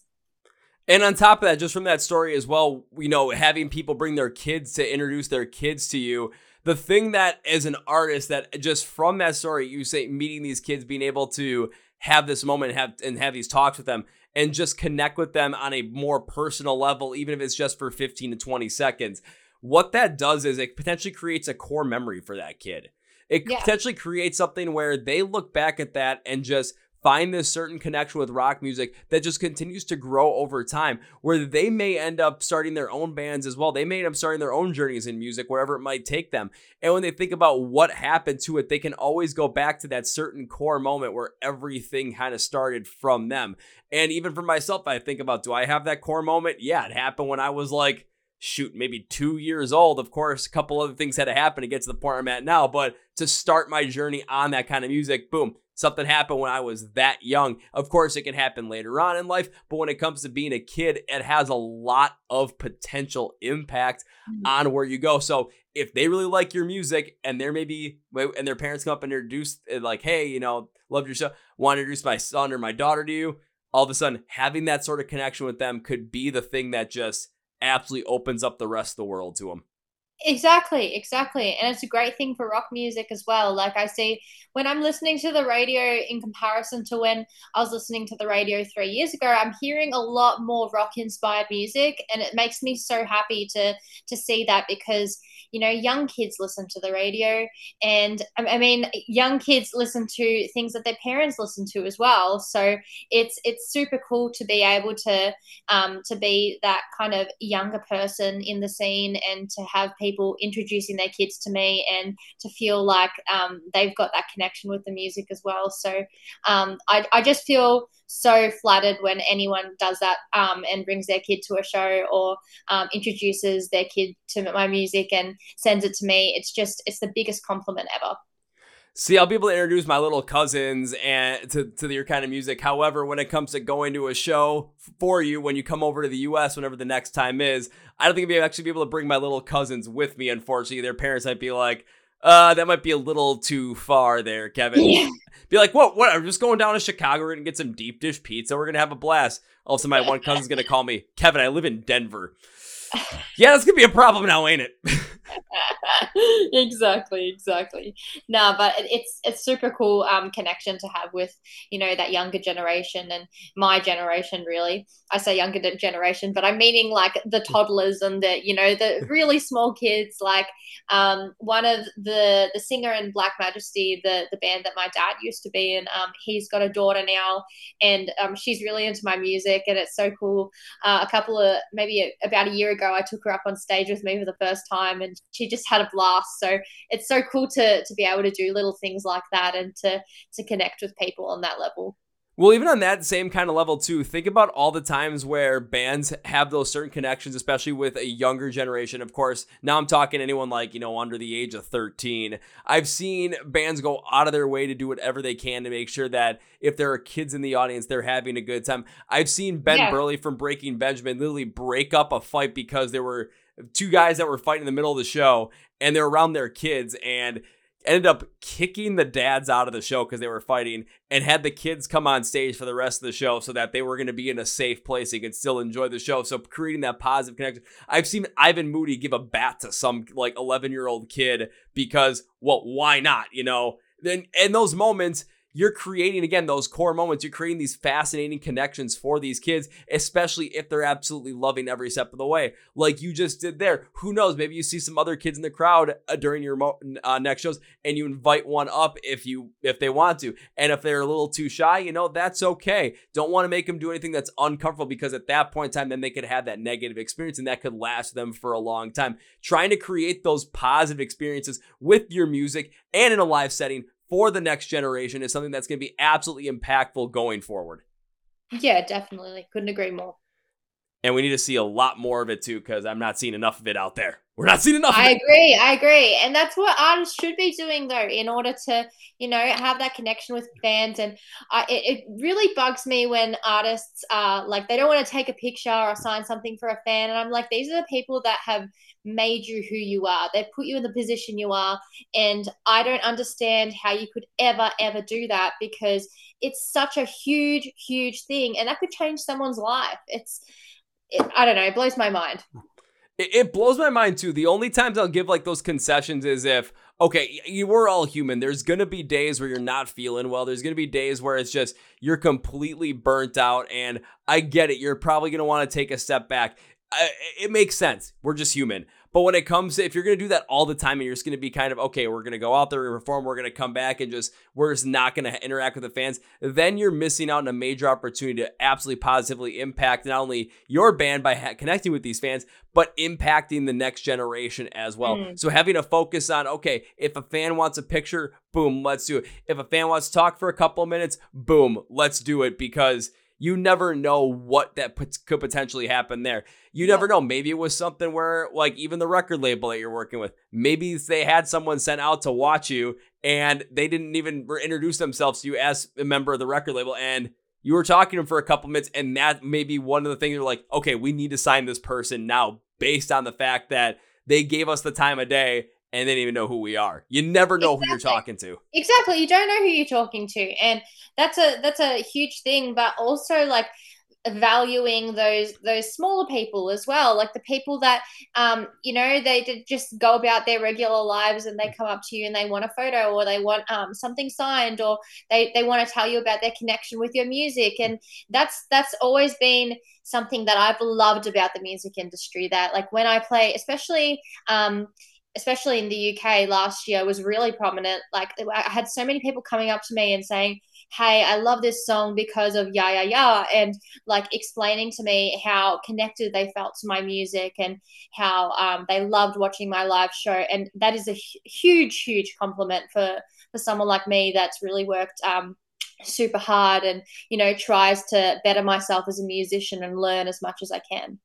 And on top of that, just from that story as well, you know, having people bring their kids to introduce their kids to you. The thing that, as an artist, that just from that story, you say meeting these kids, being able to have this moment, and have and have these talks with them, and just connect with them on a more personal level, even if it's just for 15 to 20 seconds. What that does is it potentially creates a core memory for that kid. It yeah. potentially creates something where they look back at that and just find this certain connection with rock music that just continues to grow over time, where they may end up starting their own bands as well. They may end up starting their own journeys in music, wherever it might take them. And when they think about what happened to it, they can always go back to that certain core moment where everything kind of started from them. And even for myself, I think about do I have that core moment? Yeah, it happened when I was like, shoot, maybe two years old. Of course, a couple other things had to happen to get to the point I'm at now, but to start my journey on that kind of music, boom, something happened when I was that young. Of course, it can happen later on in life, but when it comes to being a kid, it has a lot of potential impact mm-hmm. on where you go. So if they really like your music and they're maybe and their parents come up and introduce like, hey, you know, love your show, want to introduce my son or my daughter to you, all of a sudden having that sort of connection with them could be the thing that just absolutely opens up the rest of the world to them. Exactly, exactly. And it's a great thing for rock music as well. Like I see when I'm listening to the radio in comparison to when I was listening to the radio three years ago, I'm hearing a lot more rock inspired music and it makes me so happy to to see that because you know young kids listen to the radio and i mean young kids listen to things that their parents listen to as well so it's it's super cool to be able to um, to be that kind of younger person in the scene and to have people people introducing their kids to me and to feel like um, they've got that connection with the music as well. So um, I, I just feel so flattered when anyone does that um, and brings their kid to a show or um, introduces their kid to my music and sends it to me. It's just, it's the biggest compliment ever. See, I'll be able to introduce my little cousins and to, to your kind of music. However, when it comes to going to a show for you when you come over to the US, whenever the next time is, I don't think I'll actually be able to bring my little cousins with me. Unfortunately, their parents might be like, uh, that might be a little too far there, Kevin. Yeah. Be like, what? What? I'm just going down to Chicago. We're gonna get some deep dish pizza. We're gonna have a blast. All of a sudden, my one cousin's gonna call me, Kevin. I live in Denver. Yeah, that's gonna be a problem now, ain't it? [laughs] exactly, exactly. No, but it's it's super cool um, connection to have with you know that younger generation and my generation. Really, I say younger generation, but I'm meaning like the [laughs] toddlers and the you know the really small kids. Like um, one of the the singer in Black Majesty, the the band that my dad used to be in. Um, he's got a daughter now, and um, she's really into my music, and it's so cool. Uh, a couple of maybe a, about a year ago, I took her up on stage with me for the first time, and she just had a blast. So it's so cool to to be able to do little things like that and to to connect with people on that level. Well, even on that same kind of level too, think about all the times where bands have those certain connections, especially with a younger generation. Of course, now I'm talking anyone like, you know, under the age of 13. I've seen bands go out of their way to do whatever they can to make sure that if there are kids in the audience, they're having a good time. I've seen Ben yeah. Burnley from Breaking Benjamin literally break up a fight because there were two guys that were fighting in the middle of the show and they're around their kids and ended up kicking the dads out of the show because they were fighting and had the kids come on stage for the rest of the show so that they were going to be in a safe place they could still enjoy the show. So creating that positive connection. I've seen ivan moody give a bat to some like 11 year old kid because well why not you know? Then in those moments you're creating again those core moments. You're creating these fascinating connections for these kids especially if they're absolutely loving every step of the way like you just did there. Who knows? Maybe you see some other kids in the crowd uh, during your mo- uh, next shows and you invite one up if you if they want to. And if they're a little too shy you know that's okay. Don't want to make them do anything that's uncomfortable because at that point in time then they could have that negative experience and that could last them for a long time. Trying to create those positive experiences with your music and in a live setting for the next generation is something that's going to be absolutely impactful going forward. Yeah, definitely. Couldn't agree more. And we need to see a lot more of it too, because I'm not seeing enough of it out there. We're not seeing enough. I agree. I agree, and that's what artists should be doing, though, in order to, you know, have that connection with fans. And I, it, it really bugs me when artists are like they don't want to take a picture or sign something for a fan, and I'm like, these are the people that have made you who you are. They put you in the position you are. And I don't understand how you could ever, ever do that because it's such a huge, huge thing. And that could change someone's life. It's, it, I don't know, it blows my mind. It, blows my mind too. The only times I'll give like those concessions is if, okay, you were all human. There's gonna be days where you're not feeling well. There's gonna be days where it's just you're completely burnt out, and I get it. You're probably gonna want to take a step back it makes sense. We're just human. But when it comes to if you're going to do that all the time and you're just going to be kind of, okay, we're going to go out there and perform, we're going to come back and just, we're just not going to interact with the fans, then you're missing out on a major opportunity to absolutely positively impact not only your band by ha- connecting with these fans, but impacting the next generation as well. Mm. So having a focus on, okay, if a fan wants a picture, boom, let's do it. If a fan wants to talk for a couple of minutes, boom, let's do it because you never know what that could potentially happen there. You never know. Maybe it was something where, like, even the record label that you're working with, maybe they had someone sent out to watch you and they didn't even introduce themselves to you as a member of the record label. And you were talking to them for a couple minutes, and that may be one of the things you're like, okay, we need to sign this person now based on the fact that they gave us the time of day and they didn't even know who we are. You never know exactly. who you're talking to. Exactly. You don't know who you're talking to. And that's a that's a huge thing, but also like valuing those those smaller people as well like the people that um you know they just go about their regular lives and they come up to you and they want a photo or they want um something signed or they they want to tell you about their connection with your music and that's that's always been something that I've loved about the music industry that like when I play especially um especially in the UK last year was really prominent. Like I had so many people coming up to me and saying, hey, I love this song because of yeah, yeah, yeah, and like explaining to me how connected they felt to my music and how um, they loved watching my live show. And that is a huge, huge compliment for for someone like me that's really worked um, super hard and you know tries to better myself as a musician and learn as much as I can.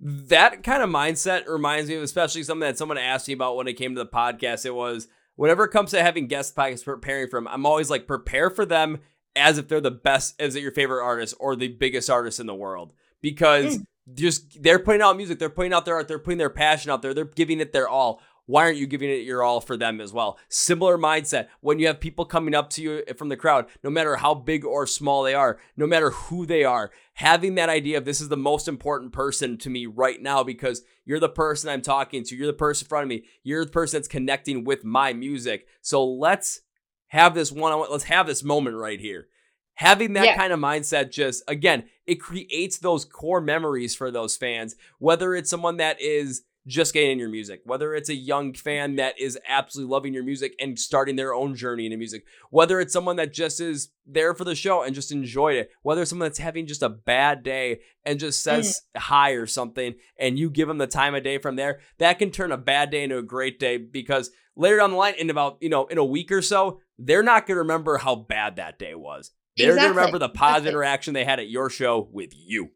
That kind of mindset reminds me of especially something that someone asked me about when it came to the podcast. It was whenever it comes to having guest podcasts preparing for them, I'm always like prepare for them as if they're the best, as if your favorite artist or the biggest artist in the world because. Mm. Just they're putting out music, they're putting out their art, they're putting their passion out there, they're giving it their all why aren't you giving it your all for them as well? Similar mindset when you have people coming up to you from the crowd, no matter how big or small they are, no matter who they are, having that idea of this is the most important person to me right now because you're the person I'm talking to, you're the person in front of me, you're the person that's connecting with my music. So let's have this one on one, let's have this moment right here. Having that yeah. kind of mindset just again, it creates those core memories for those fans, whether it's someone that is just getting in your music, whether it's a young fan that is absolutely loving your music and starting their own journey into music, whether it's someone that just is there for the show and just enjoyed it, whether it's someone that's having just a bad day and just says mm. hi or something, and you give them the time of day from there, that can turn a bad day into a great day because later down the line, in about, you know, in a week or so, they're not going to remember how bad that day was. They're exactly. going to remember the positive exactly. interaction they had at your show with you.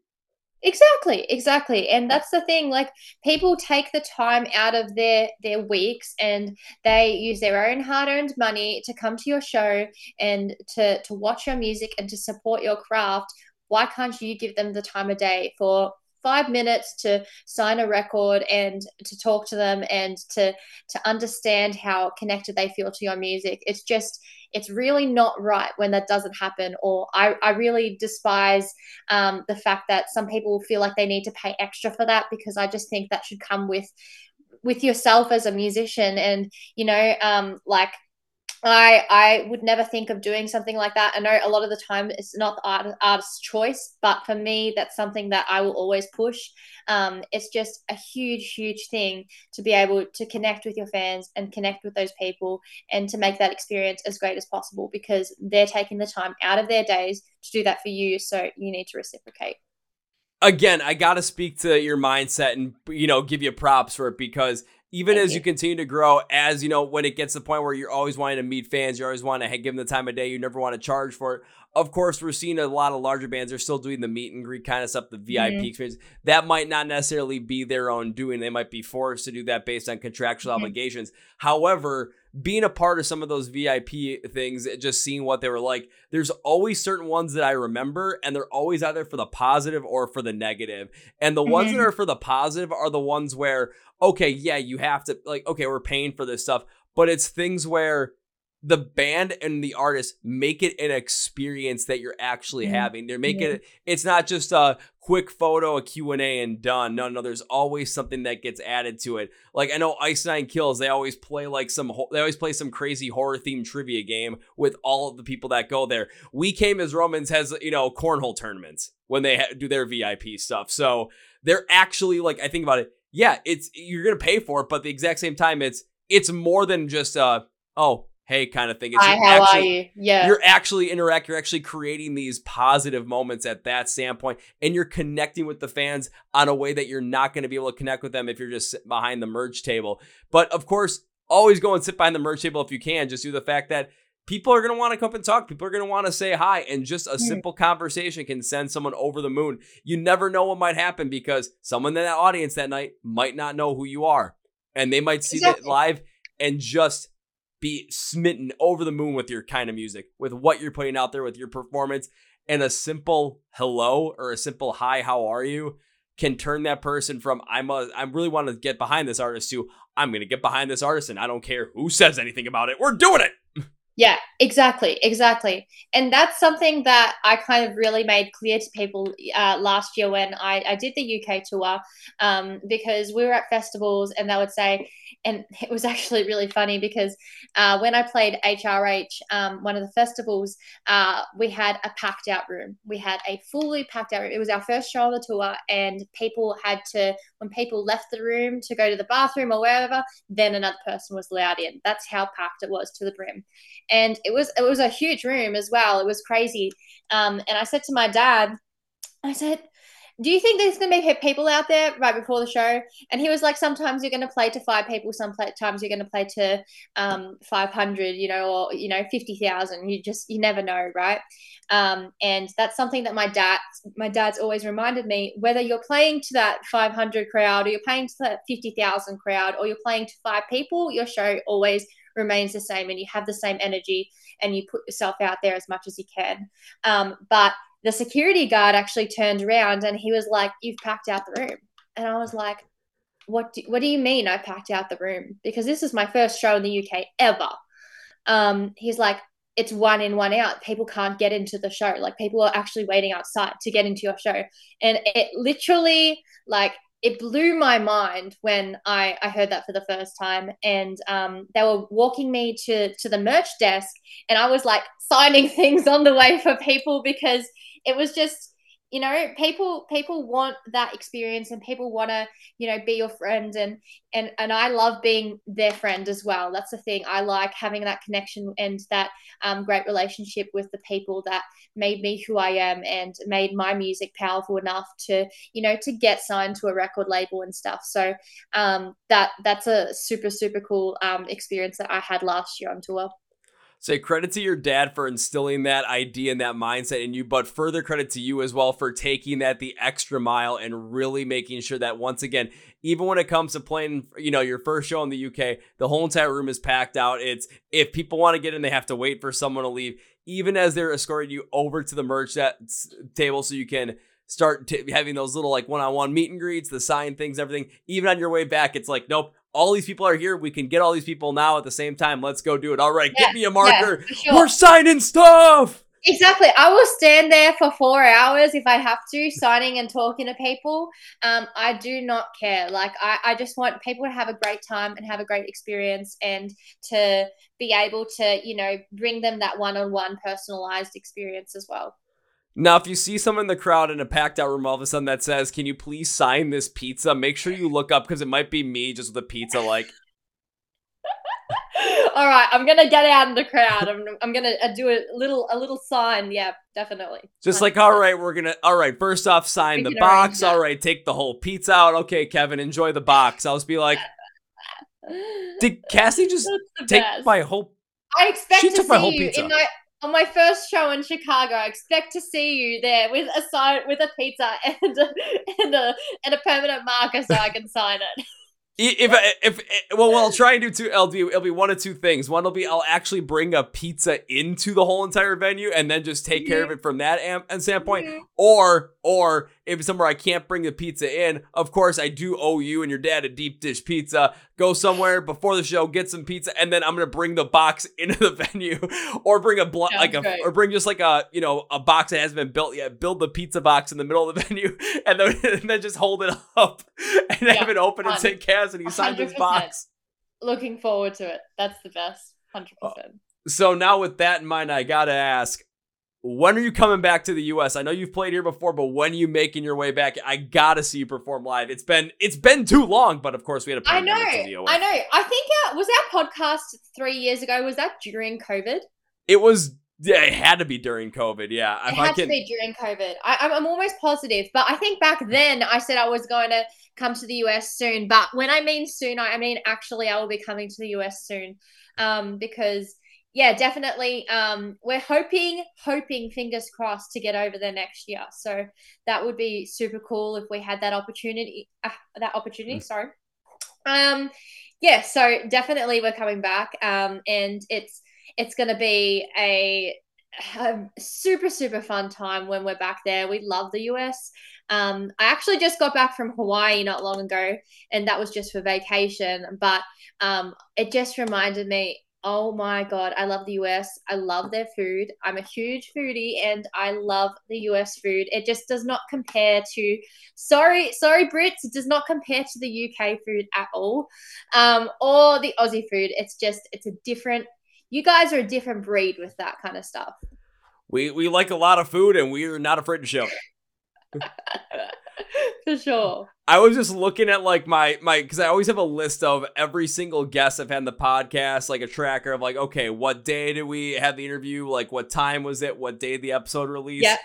Exactly, exactly. And that's the thing like people take the time out of their their weeks and they use their own hard-earned money to come to your show and to to watch your music and to support your craft. Why can't you give them the time of day for five minutes to sign a record and to talk to them and to to understand how connected they feel to your music it's just it's really not right when that doesn't happen or i, I really despise um, the fact that some people feel like they need to pay extra for that because i just think that should come with with yourself as a musician and you know um, like I I would never think of doing something like that. I know a lot of the time it's not the art, artist's choice, but for me, that's something that I will always push. Um, it's just a huge, huge thing to be able to connect with your fans and connect with those people and to make that experience as great as possible because they're taking the time out of their days to do that for you. So you need to reciprocate. Again, I got to speak to your mindset and you know give you props for it because even Thank as you. you. continue to grow, as you know, when it gets to the point where you're always wanting to meet fans, you always want to give them the time of day, you never want to charge for it. Of course, we're seeing a lot of larger bands are still doing the meet and greet kind of stuff, the VIP mm-hmm. experience. That might not necessarily be their own doing. They might be forced to do that based on contractual mm-hmm. obligations. However, being a part of some of those VIP things, just seeing what they were like, there's always certain ones that I remember, and they're always either for the positive or for the negative. And the mm-hmm. ones that mm-hmm. are for the positive are the ones where, okay, yeah, you have to, like, okay, we're paying for this stuff, but it's things where the band and the artist make it an experience that you're actually mm-hmm. having. They're making yeah. it it's not just a quick photo, a Q&A and done. No, no, there's always something that gets added to it. Like I know Ice Nine Kills, they always play like some they always play some crazy horror themed trivia game with all of the people that go there. We Came as Romans has, you know, cornhole tournaments when they ha- do their VIP stuff. So, they're actually like I think about it, yeah, it's you're going to pay for it, but the exact same time it's it's more than just uh oh, hey kind of thing. It's Hi, how actually, are you? Yeah. You're actually interact, you're actually creating these positive moments at that standpoint, and you're connecting with the fans on a way that you're not going to be able to connect with them if you're just behind the merch table. But of course, always go and sit behind the merch table if you can, just due the fact that people are going to want to come and talk. People are going to want to say hi. And just a mm. simple conversation can send someone over the moon. You never know what might happen because someone in that audience that night might not know who you are. And they might see exactly. that live and just be smitten over the moon with your kind of music, with what you're putting out there, with your performance. And a simple hello or a simple hi, how are you can turn that person from I'm a I really want to get behind this artist to I'm gonna get behind this artist and I don't care who says anything about it. We're doing it. Yeah, exactly, exactly. And that's something that I kind of really made clear to people uh, last year when I, I did the UK tour um, because we were at festivals and they would say, and it was [laughs] actually really funny because uh, when I played HRH, um, one of the festivals, uh, we had a packed out room. We had a fully packed out room. It was our first show on the tour, and people had to, when people left the room to go to the bathroom or wherever, then another person was allowed in. That's how packed it was to the brim. And it was it was a huge room as well. It was crazy. Um, and I said to my dad, I said, do you think there's going to be people out there right before the show? And he was like, sometimes you're going to play to five people, sometimes you're going to play to um, 500, you know, or, you know, 50,000. You just, you never know, right? Um, and that's something that my dad, my dad's always reminded me, whether you're playing to that 500 crowd or you're playing to that 50,000 crowd or you're playing to five people, your show always remains the same and you have the same energy and you put yourself out there as much as you can. Um, but the security guard actually turned around and he was like, You've packed out the room. And I was like, What do, what do you mean I packed out the room? Because this is my first show in the UK ever. Um, he's like, It's one in, one out. People can't get into the show. Like, people are actually waiting outside to get into your show. And it literally, like, it blew my mind when I, I heard that for the first time. And um, they were walking me to, to the merch desk, and I was like signing [laughs] things on the way for people because it was just you know people people want that experience and people want to you know be your friend and and and i love being their friend as well. That's the thing. I like having that connection and that um, great relationship with the people that made me who i am and made my music powerful enough to you know to get signed to a record label and stuff. So um, that that's a super super cool um, experience that i had last year on tour Say credit to your dad for instilling that idea and that mindset in you, but further credit to you as well for taking that the extra mile and really making sure that once again, even when it comes to playing, you know, your first show in the UK, the whole entire room is packed out. It's if people want to get in, they have to wait for someone to leave, even as they're escorting you over to the merch that table so you can start t- having those little like one-on-one meet and greets, the sign things, everything. Even on your way back, it's like, nope, all these people are here. We can get all these people now at the same time. Let's go do it. All right, yeah, get me a marker. Yeah, sure. We're signing stuff. Exactly. I will stand there for four hours if I have to, signing and talking to people. Um, I do not care. Like, I, I just want people to have a great time and have a great experience and to be able to, you know, bring them that one on one personalized experience as well. Now, if you see someone in the crowd in a packed out room all of a sudden that says, Can you please sign this pizza? Make sure you look up because it might be me just with a pizza like. [laughs] all right, I'm gonna get out in the crowd. I'm, I'm gonna uh, do a little a little sign. Yeah, definitely. Just 100%. like, all right, we're gonna. All right, first off, sign the box. All right, take the whole pizza out. Okay, Kevin, enjoy the box. I'll just be like, [laughs] did Cassie just take best. my whole? I expect she to took see my whole pizza. in my on my first show in Chicago, I expect to see you there with a sign with a pizza [laughs] and a, and a and a permanent marker so I can sign it. [laughs] If, if, if well, well, I'll try and do two. I'll do. It'll be one of two things. One will be I'll actually bring a pizza into the whole entire venue and then just take mm-hmm. care of it from that am- and standpoint. Mm-hmm. Or, or if it's somewhere I can't bring the pizza in, of course I do owe you and your dad a deep dish pizza. Go somewhere before the show, get some pizza, and then I'm gonna bring the box [laughs] into the venue, or bring a bl- like a, great. or bring just like a you know a box that hasn't been built yet. Build the pizza box in the middle of the [laughs] venue, and then [laughs] and then just hold it up and yeah, have it open fun. and take Cassidy sign this box. Looking forward to it. That's the best. Hundred uh, percent. So now with that in mind, I gotta ask, when are you coming back to the US? I know you've played here before, but when are you making your way back? I gotta see you perform live. It's been it's been too long, but of course we had a I know, I know. I think uh, was our podcast three years ago. Was that during COVID? It was. Yeah, it had to be during COVID. Yeah, it had can... to be during COVID. I, I'm almost positive, but I think back then I said I was going to come to the US soon. But when I mean soon, I mean actually I will be coming to the US soon, um, because yeah, definitely. Um, we're hoping, hoping, fingers crossed, to get over there next year. So that would be super cool if we had that opportunity. Uh, that opportunity, mm. sorry. Um, yeah. So definitely, we're coming back. Um, and it's it's going to be a, a super super fun time when we're back there. We love the US. Um, I actually just got back from Hawaii not long ago, and that was just for vacation. But um, it just reminded me Oh my God, I love the US. I love their food. I'm a huge foodie and I love the US food. It just does not compare to, sorry, sorry, Brits, it does not compare to the UK food at all um, or the Aussie food. It's just, it's a different, you guys are a different breed with that kind of stuff. We, we like a lot of food and we're not afraid to show it. [laughs] For sure. I was just looking at like my my because I always have a list of every single guest I've had in the podcast, like a tracker of like, okay, what day did we have the interview? Like, what time was it? What day the episode released? Yeah.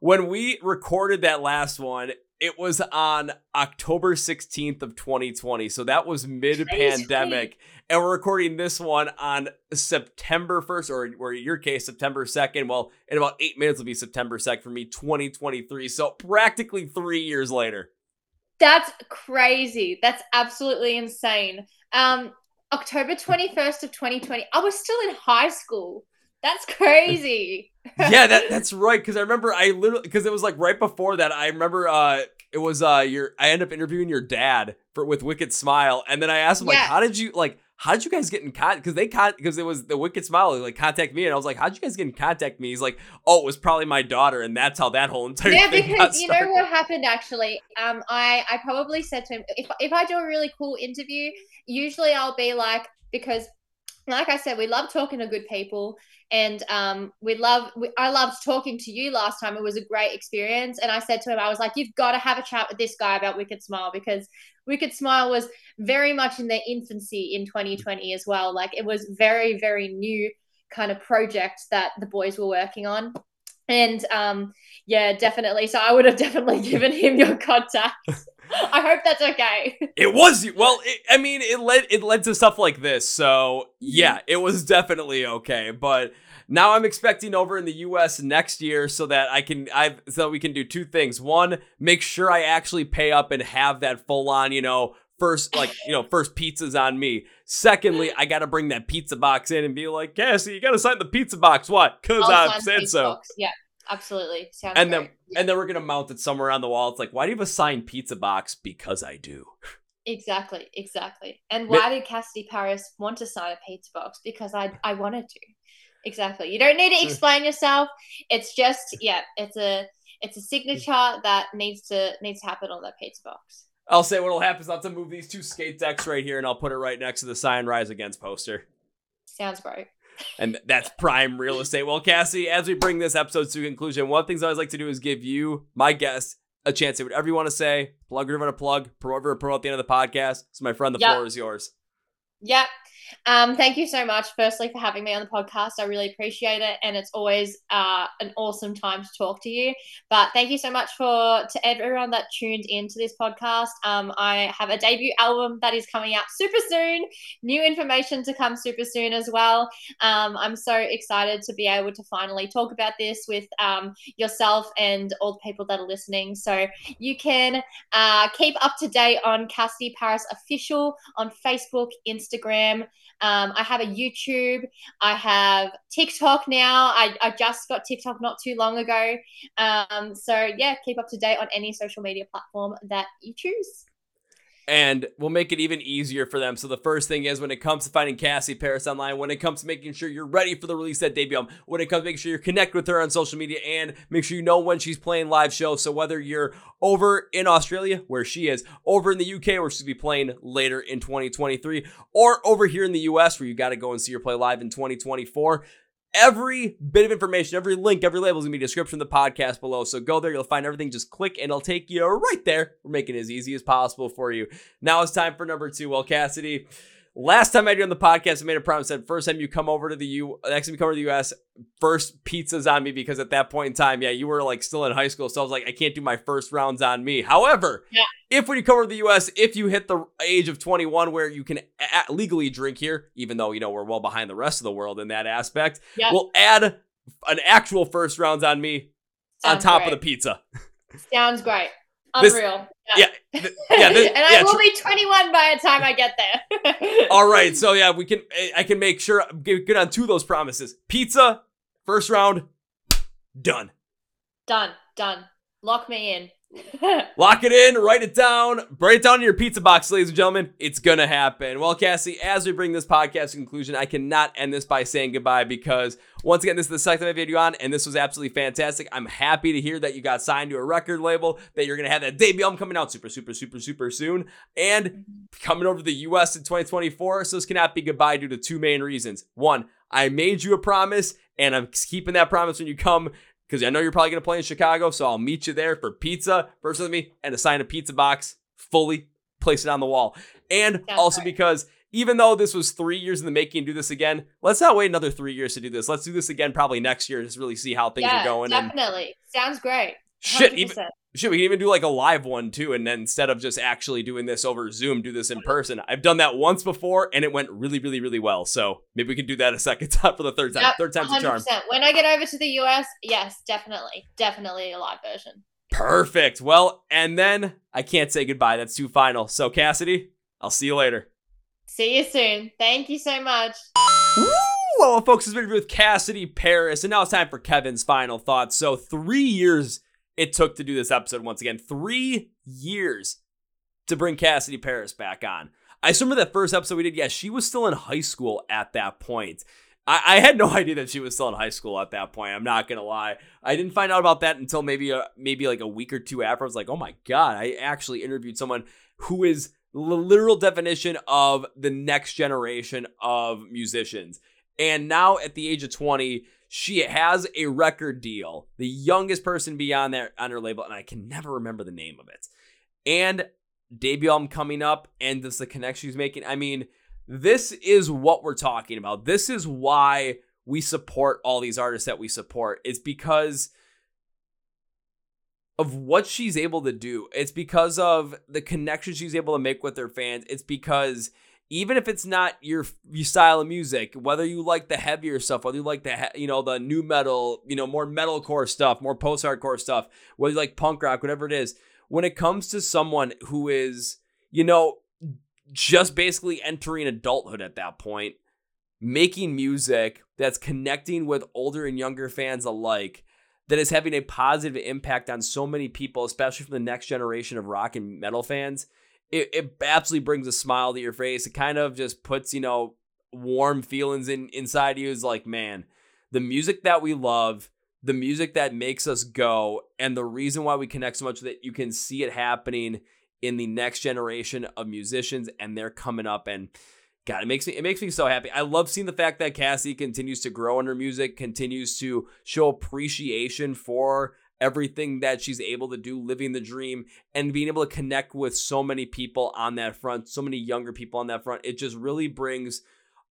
When we recorded that last one, it was on October 16th of 2020. So that was mid pandemic. And we're recording this one on September 1st, or, or in your case, September 2nd. Well, in about eight minutes it'll be September 2nd for me, 2023. So practically three years later. That's crazy. That's absolutely insane. Um, October 21st of 2020. I was still in high school. That's crazy. yeah, that that's right. Cause I remember I literally because it was like right before that. I remember uh it was uh your I end up interviewing your dad for with Wicked Smile. And then I asked him, like, Yeah. how did you like how did you guys get in contact? Because they con because it was the Wicked Smile like contact me, and I was like, how'd you guys get in contact me? He's like, oh, it was probably my daughter, and that's how that whole entire yeah, because you know what happened actually. Um, I I probably said to him if if I do a really cool interview, usually I'll be like because, like I said, we love talking to good people, and um, we love we, I loved talking to you last time. It was a great experience, and I said to him, I was like, you've got to have a chat with this guy about Wicked Smile because Wicked Smile was very much in their infancy in 2020 as well. Like it was very very new kind of project that the boys were working on. And um, yeah, definitely. So I would have [laughs] definitely given him your contact. [laughs] I hope that's okay. It was. Well, it, I mean, it led it led to stuff like this. So yeah, it was definitely okay. But now I'm expecting over in the U.S. next year so that I can I so we can do two things. One, make sure I actually pay up and have that full on, you know, first like you know first pizzas on me. Secondly, I got to bring that pizza box in and be like, Cassie, you got to sign the pizza box. What? Cause I'll I said so. Box. Yeah, absolutely. Sounds And great. then and then we're gonna mount it somewhere on the wall. It's like, why do you have a signed pizza box? Because I do. exactly, exactly. And why did Cassidy Paris want to sign a pizza box? Because I I wanted to. Exactly. You don't need to [laughs] explain yourself. It's just yeah, it's a it's a signature that needs to needs to happen on that pizza box. I'll say what'll happen is I'll have to move these two skate decks right here and I'll put it right next to the sign rise against poster. Sounds great. And that's prime real estate. Well, Cassie, as we bring this episode to a conclusion, one of the things I always like to do is give you, my guest, a chance to say whatever you want to say, plug want to plug, promote whatever promote at the end of the podcast. So, my friend, the Yep. floor is yours. Yep. Um, thank you so much, firstly, for having me on the podcast. I really appreciate it, and it's always uh, an awesome time to talk to you. But thank you so much for to everyone that tuned into this podcast. Um, I have a debut album that is coming out super soon. New information to come super soon as well. Um, I'm so excited to be able to finally talk about this with um, yourself and all the people that are listening. So you can uh, keep up to date on Cassidy Paris official on Facebook, Instagram. Um, I have a YouTube. I have TikTok now. I, I just got TikTok not too long ago. Um, so yeah, keep up to date on any social media platform that you choose. And we'll make it even easier for them. So the first thing is when it comes to finding Cassie Paris online, when it comes to making sure you're ready for the release that debut album, when it comes to making sure you're connected with her on social media and make sure you know when she's playing live shows. So whether you're over in Australia, where she is, over in the UK, where she'll be playing later in 2023, or over here in the US, where you got to go and see her play live in 2024. Every bit of information, every link, every label is gonna be description of the podcast below. So go there, you'll find everything. Just click and it'll take you right there. We're making it as easy as possible for you. Now it's time for number two. Well, Cassidy, last time I did on the podcast, I made a promise that first time you come over to the U, next time you come over to the US, first pizzas on me because at that point in time, yeah, you were like still in high school, so I was like, I can't do my first rounds on me. However, Yeah. If when you come over to the US, if you hit the age of 21 where you can a- legally drink here, even though you know we're well behind the rest of the world in that aspect, Yeah. we'll add an actual first rounds on me on top great. of the pizza. Sounds great. [laughs] This- Unreal. Yeah, [laughs] th- yeah, this- and I yeah, will tr- be 21 by the time I get there. [laughs] All right, so yeah, we can. Eh, I can make sure get good on two of those promises. Pizza, first round, done. Done. Done. Lock me in. Lock it in, write it down, write it down in your pizza box, ladies and gentlemen. It's gonna happen. Well, Cassie, as we bring this podcast to conclusion, I cannot end this by saying goodbye because once again, this is the second time I've had you on, and this was absolutely fantastic. I'm happy to hear that you got signed to a record label, that you're gonna have that debut album coming out super, super, super, super soon, and mm-hmm. coming over to the US in 2024. So this cannot be goodbye due to two main reasons. One, I made you a promise, and I'm keeping that promise when you come because I know you're probably going to play in Chicago. So I'll meet you there for pizza, first with me, and assign a pizza box fully, place it on the wall. And Sounds also great. because even though this was three years in the making, do this again. Let's not wait another three years to do this. Let's do this again probably next year, and just really see how things yeah, are going. And definitely. Sounds great. shit, even 100%. Shit, we can even do like a live one too. And then instead of just actually doing this over Zoom, do this in person. I've done that once before, and it went really, really, really well. So maybe we can do that a second [laughs] time for the third time. Yep, Third time's a charm. When I get over to the US, yes, definitely. Definitely a live version. Perfect. Well, and then I can't say goodbye. That's too final. So Cassidy, I'll see you later. See you soon. Thank you so much. Woo! Well, folks, it's been with Cassidy Paris, and now it's time for Kevin's final thoughts. So, three years it took to do this episode once again. Three years to bring Cassidy Paris back on. I remember that first episode we did. Yeah, she was still in high school at that point. I, I had no [laughs] idea that she was still in high school at that point. I'm not gonna lie. I didn't find out about that until maybe a, maybe like a week or two after. I was like, oh my god, I actually interviewed someone who is the literal definition of the next generation of musicians. And now at the age of 20, she has a record deal, the youngest person beyond that on her label, and I can never remember the name of it. And debut album coming up, and this the connection she's making. I mean, this is what we're talking about. This is why we support all these artists that we support. It's because of what she's able to do. It's because of the connection she's able to make with her fans. It's because even if it's not your, your style of music, whether you like the heavier stuff, whether you like the he- you know the nu metal, you know more metalcore stuff, more post hardcore stuff, whether you like punk rock, whatever it is, when it comes to someone who is you know just basically entering adulthood at that point, making music that's connecting with older and younger fans alike, that is having a positive impact on so many people, especially from the next generation of rock and metal fans. It, it absolutely brings a smile to your face. It kind of just puts, you know, warm feelings in inside you. Is like, man, the music that we love, the music that makes us go, and the reason why we connect so much with it, you can see it happening in the next generation of musicians, and they're coming up and God, it makes me it makes me so happy. I love seeing the fact that Cassie continues to grow in her music, continues to show appreciation for everything that she's able to do, living the dream, and being able to connect with so many people on that front, so many younger people on that front. It just really brings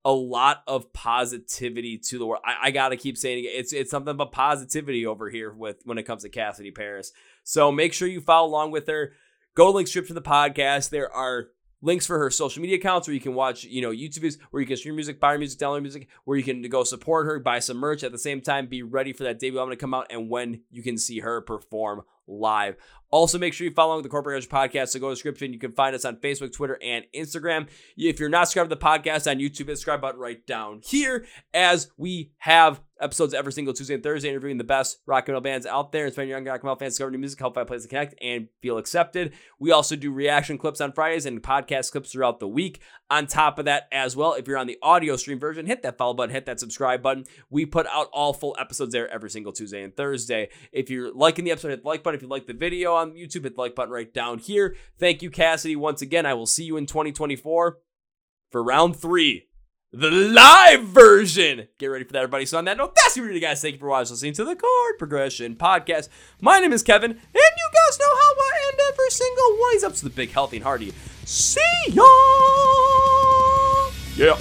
a lot of positivity to the world. I, I gotta keep saying it. It's it's something about positivity over here with when it comes to Cassidy Paris. So make sure you follow along with her. Go link strip to the podcast. There are links for her social media accounts where you can watch, you know, YouTube videos, where you can stream music, buy her music, download music, where you can go support her, buy some merch. At the same time, be ready for that debut album to come out and when you can see her perform live. Also, make sure you follow the Chord Progression Podcast. So go to description. You can find us on Facebook, Twitter, and Instagram. If you're not subscribed to the podcast on YouTube, hit the subscribe button right down here as we have episodes every single Tuesday and Thursday interviewing the best rock and roll bands out there, inspiring young rock and roll fans to discover new music, help find places to connect and feel accepted. We also do reaction clips on Fridays and podcast clips throughout the week. On top of that, as well, if you're on the audio stream version, hit that follow button, hit that subscribe button. We put out all full episodes there every single Tuesday and Thursday. If you're liking the episode, hit the like button. If you like the video on YouTube, hit the like button right down here. Thank you, Cassidy, once again. I will see you in 2024 for round three the live version. Get ready for that, everybody. So on that note, that's it, guys. Thank you for watching, listening to the Chord Progression Podcast. My name is Kevin, and you guys know how I end every single one. He's up to the big, healthy, and hearty. See ya. Yeah.